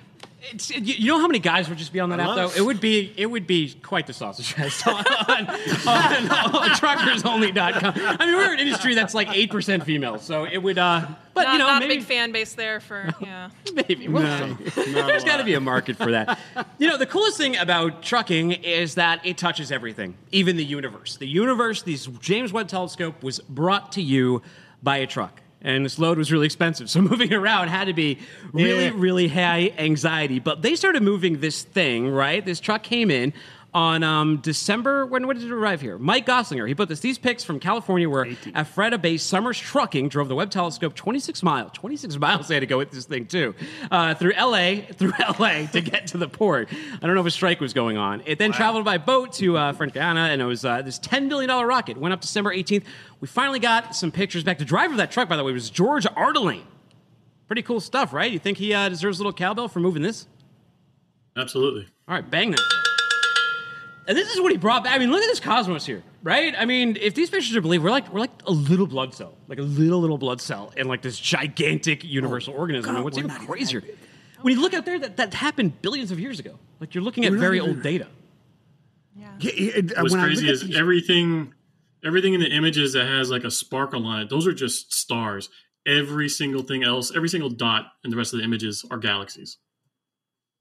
It's, you you know how many guys would just be on that I app love though? it. It would be it would be quite the sausage fest on, on, on, on truckersonly.com. I mean, we're an industry that's like eight percent female, so it would. uh But not, you know, not maybe a big fan base there for yeah. maybe well, there's got to be a market for that. You know, the coolest thing about trucking is that it touches everything, even the universe. The universe, this James Webb Telescope, was brought to you by a truck. And this load was really expensive, so moving around had to be really, Yeah. really high anxiety. But they started moving this thing, right? This truck came in on um, December. When, when did it arrive here? Mike Gosslinger. He put this these pics from California where Ephrata based Summers Trucking drove the Webb telescope 26 miles. 26 miles they had to go with this thing too uh, through LA through LA to get to the port. I don't know if a strike was going on. It then traveled by boat to uh, French Guiana, and it was uh, this 10 billion dollar rocket. Went up December 18th. We finally got some pictures back. The driver of that truck, by the way, was George Ardelane. Pretty cool stuff, right? You think he uh, deserves a little cowbell for moving this? Absolutely. All right, bang that. And this is what he brought back. I mean, look at this cosmos here, right? I mean, if these pictures are believed, we're like we're like a little blood cell, like a little little blood cell, in like this gigantic universal oh, organism. and what's even crazier, when you look out there, that that happened billions of years ago. Like you're looking at We're not very even- old data. Yeah, it- What's when I crazy look is these- everything, everything in the images that has like a sparkle on it. Those are just stars. Every single thing else, every single dot in the rest of the images are galaxies.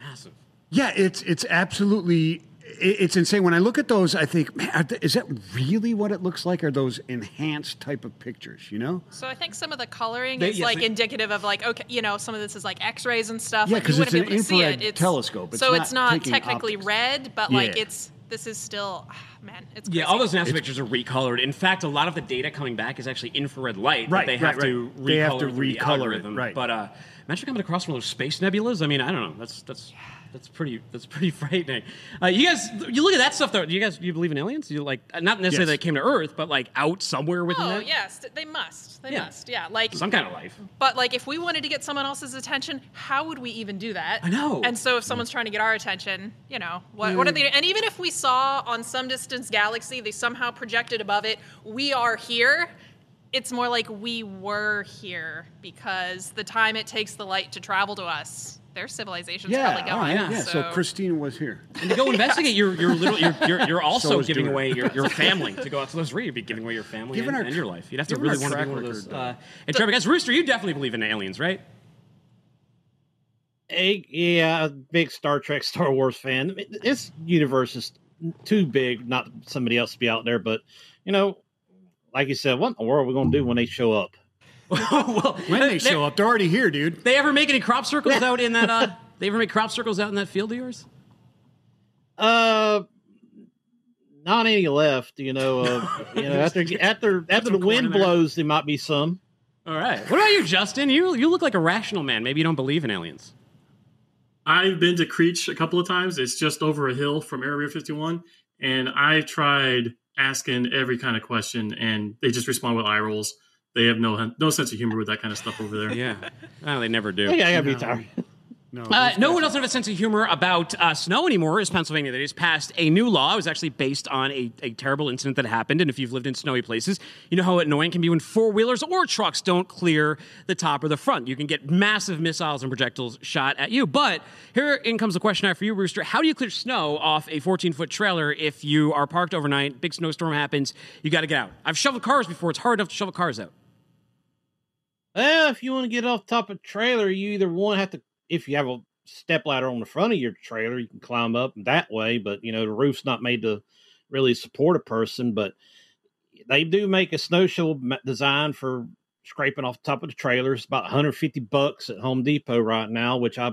Massive. Yeah, it's it's absolutely it- it's insane. When I look at those, I think, man, th- is that really what it looks like? Are those enhanced type of pictures? You know? So I think some of the coloring They- is yes, like they- indicative of like okay, you know, some of this is like X-rays and stuff. Yeah, like, 'cause you it's wouldn't be an able to see infrared it. It's, telescope. It's so not it's not technically optics. red, but like Yeah. it's this is still man, it's Yeah, all those NASA pictures are recolored. In fact, a lot of the data coming back is actually infrared light. Right, that they have right, to right. They have to recolor through the recolor it, right. But uh, imagine coming across one of those space nebulas. I mean, I don't know. That's that's that's pretty that's pretty frightening. Uh, you guys, you look at that stuff though. Do you guys you believe in aliens? You like not necessarily Yes. that came to Earth, but like out somewhere within Oh that. yes, they must. They Yeah. must. Yeah, like Some kind of life. But like, if we wanted to get someone else's attention, how would we even do that? I know. And so, if someone's trying to get our attention, you know, what, what are they? And even if we saw on some distance galaxy, they somehow projected above it, we are here. It's more like we were here because the time it takes the light to travel to us, their civilization's Yeah, probably oh, going. yeah. yeah. So Christina was here. And to go investigate, you're you're little you're you're, you're also So giving Dewar. away your, your family to go out to those read. You'd be giving away your family Given and, our and your life. You'd have to really want to be track one of those. record, Uh, and Trevor, guys, Rooster, you definitely believe in aliens, right? Eh, yeah, a big Star Trek, Star Wars fan. It- This universe is too big, not somebody else to be out there. But you know, like you said, what in the world are we going to do when they show up? well, When they show up, they're already here, dude. They ever make any crop circles out in that? Uh, they ever make crop circles out in that field of yours? Uh, not any left. You know, uh, you know after after after the wind in there. blows, there might be some. All right. What about you, Justin? You you look like a rational man. Maybe you don't believe in aliens. I've been to Creech a couple of times. It's just over a hill from Area 51, and I tried asking every kind of question, and they just respond with eye rolls. They have no no sense of humor with that kind of stuff over there. Yeah, no, they never do. Yeah, I gotta be tired. No, Uh, no one doesn't have a sense of humor about uh, snow anymore. Is Pennsylvania that has passed a new law? It was actually based on a, a terrible incident that happened. And if you've lived in snowy places, you know how annoying it can be when four wheelers or trucks don't clear the top or the front. You can get massive missiles and projectiles shot at you. But here in comes the question I have for you, Rooster. How do you clear snow off a 14 foot trailer if you are parked overnight? Big snowstorm happens. You got to get out. I've shoveled cars before. It's hard enough to shovel cars out. Well, if you want to get off top of a trailer, you either one have to, if you have a step ladder on the front of your trailer, you can climb up that way. But you know the roof's not made to really support a person. But they do make a snow designed for scraping off the top of the trailer. It's about 150 bucks at Home Depot right now, which I,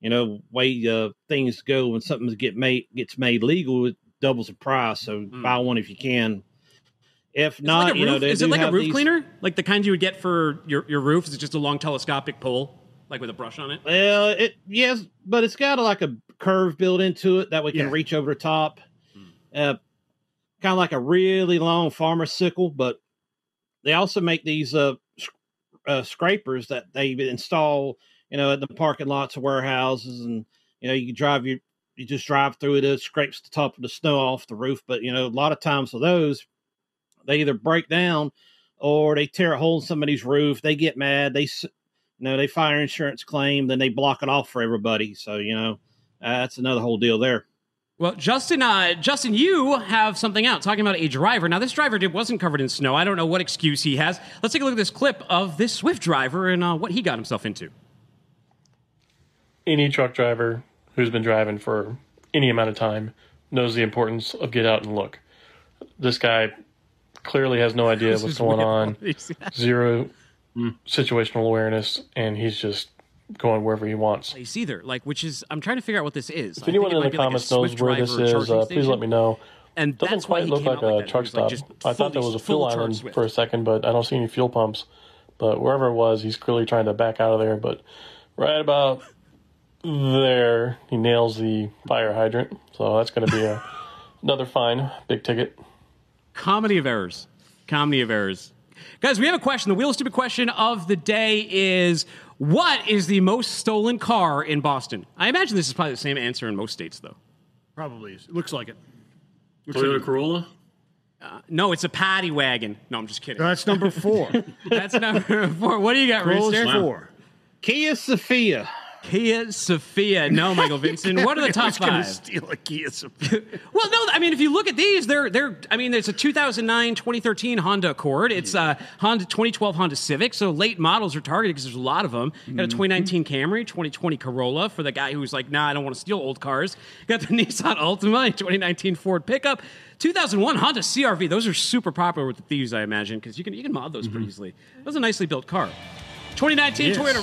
you know, way uh, things go when something get made gets made legal, it doubles the price. So buy one if you can. If not, like you know, is it like a roof these- cleaner? Like the kind you would get for your, your roof? Is it just a long telescopic pole, like with a brush on it? Well, it yes, but it's got a, like a curve built into it that we can Yeah. reach over the top. Uh, kind of like a really long farmer sickle, but they also make these uh, sc- uh scrapers that they install, you know, at the parking lots of warehouses, and you know, you can drive your you just drive through it, it scrapes the top of the snow off the roof. But you know, a lot of times for those, they either break down or they tear a hole in somebody's roof. They get mad. They s- you know, they fire insurance claim, then they block it off for everybody. So, you know, uh, that's another whole deal there. Well, Justin, uh, Justin, you have something out talking about a driver. Now, this driver did, wasn't covered in snow. I don't know what excuse he has. Let's take a look at this clip of this Swift driver and uh, what he got himself into. Any truck driver who's been driving for any amount of time knows the importance of get out and look. This guy clearly has no idea what's going on, He's- zero situational awareness, and he's just going wherever he wants. place either. Like, which is I'm trying to figure out what this is. If anyone in the comments knows where this is, uh, please let me know. And doesn't that's quite look came like a that. truck was, like, stop. I thought there was a fuel island Swift. for a second, but I don't see any fuel pumps. But wherever it was, he's clearly trying to back out of there. But right about there, he nails the fire hydrant. So that's going to be a, another fine, big ticket. Comedy of errors. Comedy of errors. Guys, we have a question. The wheel stupid question of the day is what is the most stolen car in Boston? I imagine this is probably the same answer in most states, though. Probably is. It looks like it. Looks Toyota like it. Corolla. Uh, no, it's a paddy wagon. No, I'm just kidding. That's number four. That's number four. What do you got, Corolla's Rooster? four. Kia Sophia. Kia Sophia. No, Michael Vincent. What are the top five? Steal a Kia Sophia. Well, no, I mean, if you look at these, they're they're. I mean, there's a 2009, 2013 Honda Accord. It's a uh, Honda 2012 Honda Civic. So late models are targeted because there's a lot of them. Got a mm-hmm. 2019 Camry, 2020 Corolla for the guy who's like, nah, I don't want to steal old cars. Got the Nissan Altima, and 2019 Ford pickup, 2001 Honda CRV. Those are super popular with the thieves, I imagine, because you can you can mod those pretty mm-hmm. easily. That was a nicely built car. 2019 Yes. Toyota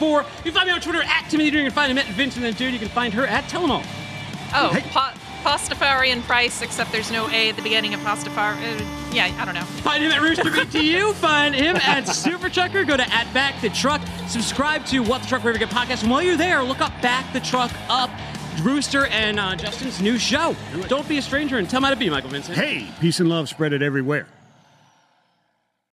RAV4. You can find me on Twitter at Timothy Drew. You can find him at Vincent and Dude. You can find her at Telemol. Oh, pa- Pastafarian price, except there's no A at the beginning of Pastafar. Uh, yeah, I don't know. Find him at Rooster BTU. Find him at Super Trucker. Go to at Back the Truck. Subscribe to What the Truck Wherever You Get podcast. And while you're there, look up Back the Truck Up. Rooster and uh, Justin's new show. Don't be a stranger and tell him how to be, Michael Vincent. Hey, peace and love spread it everywhere.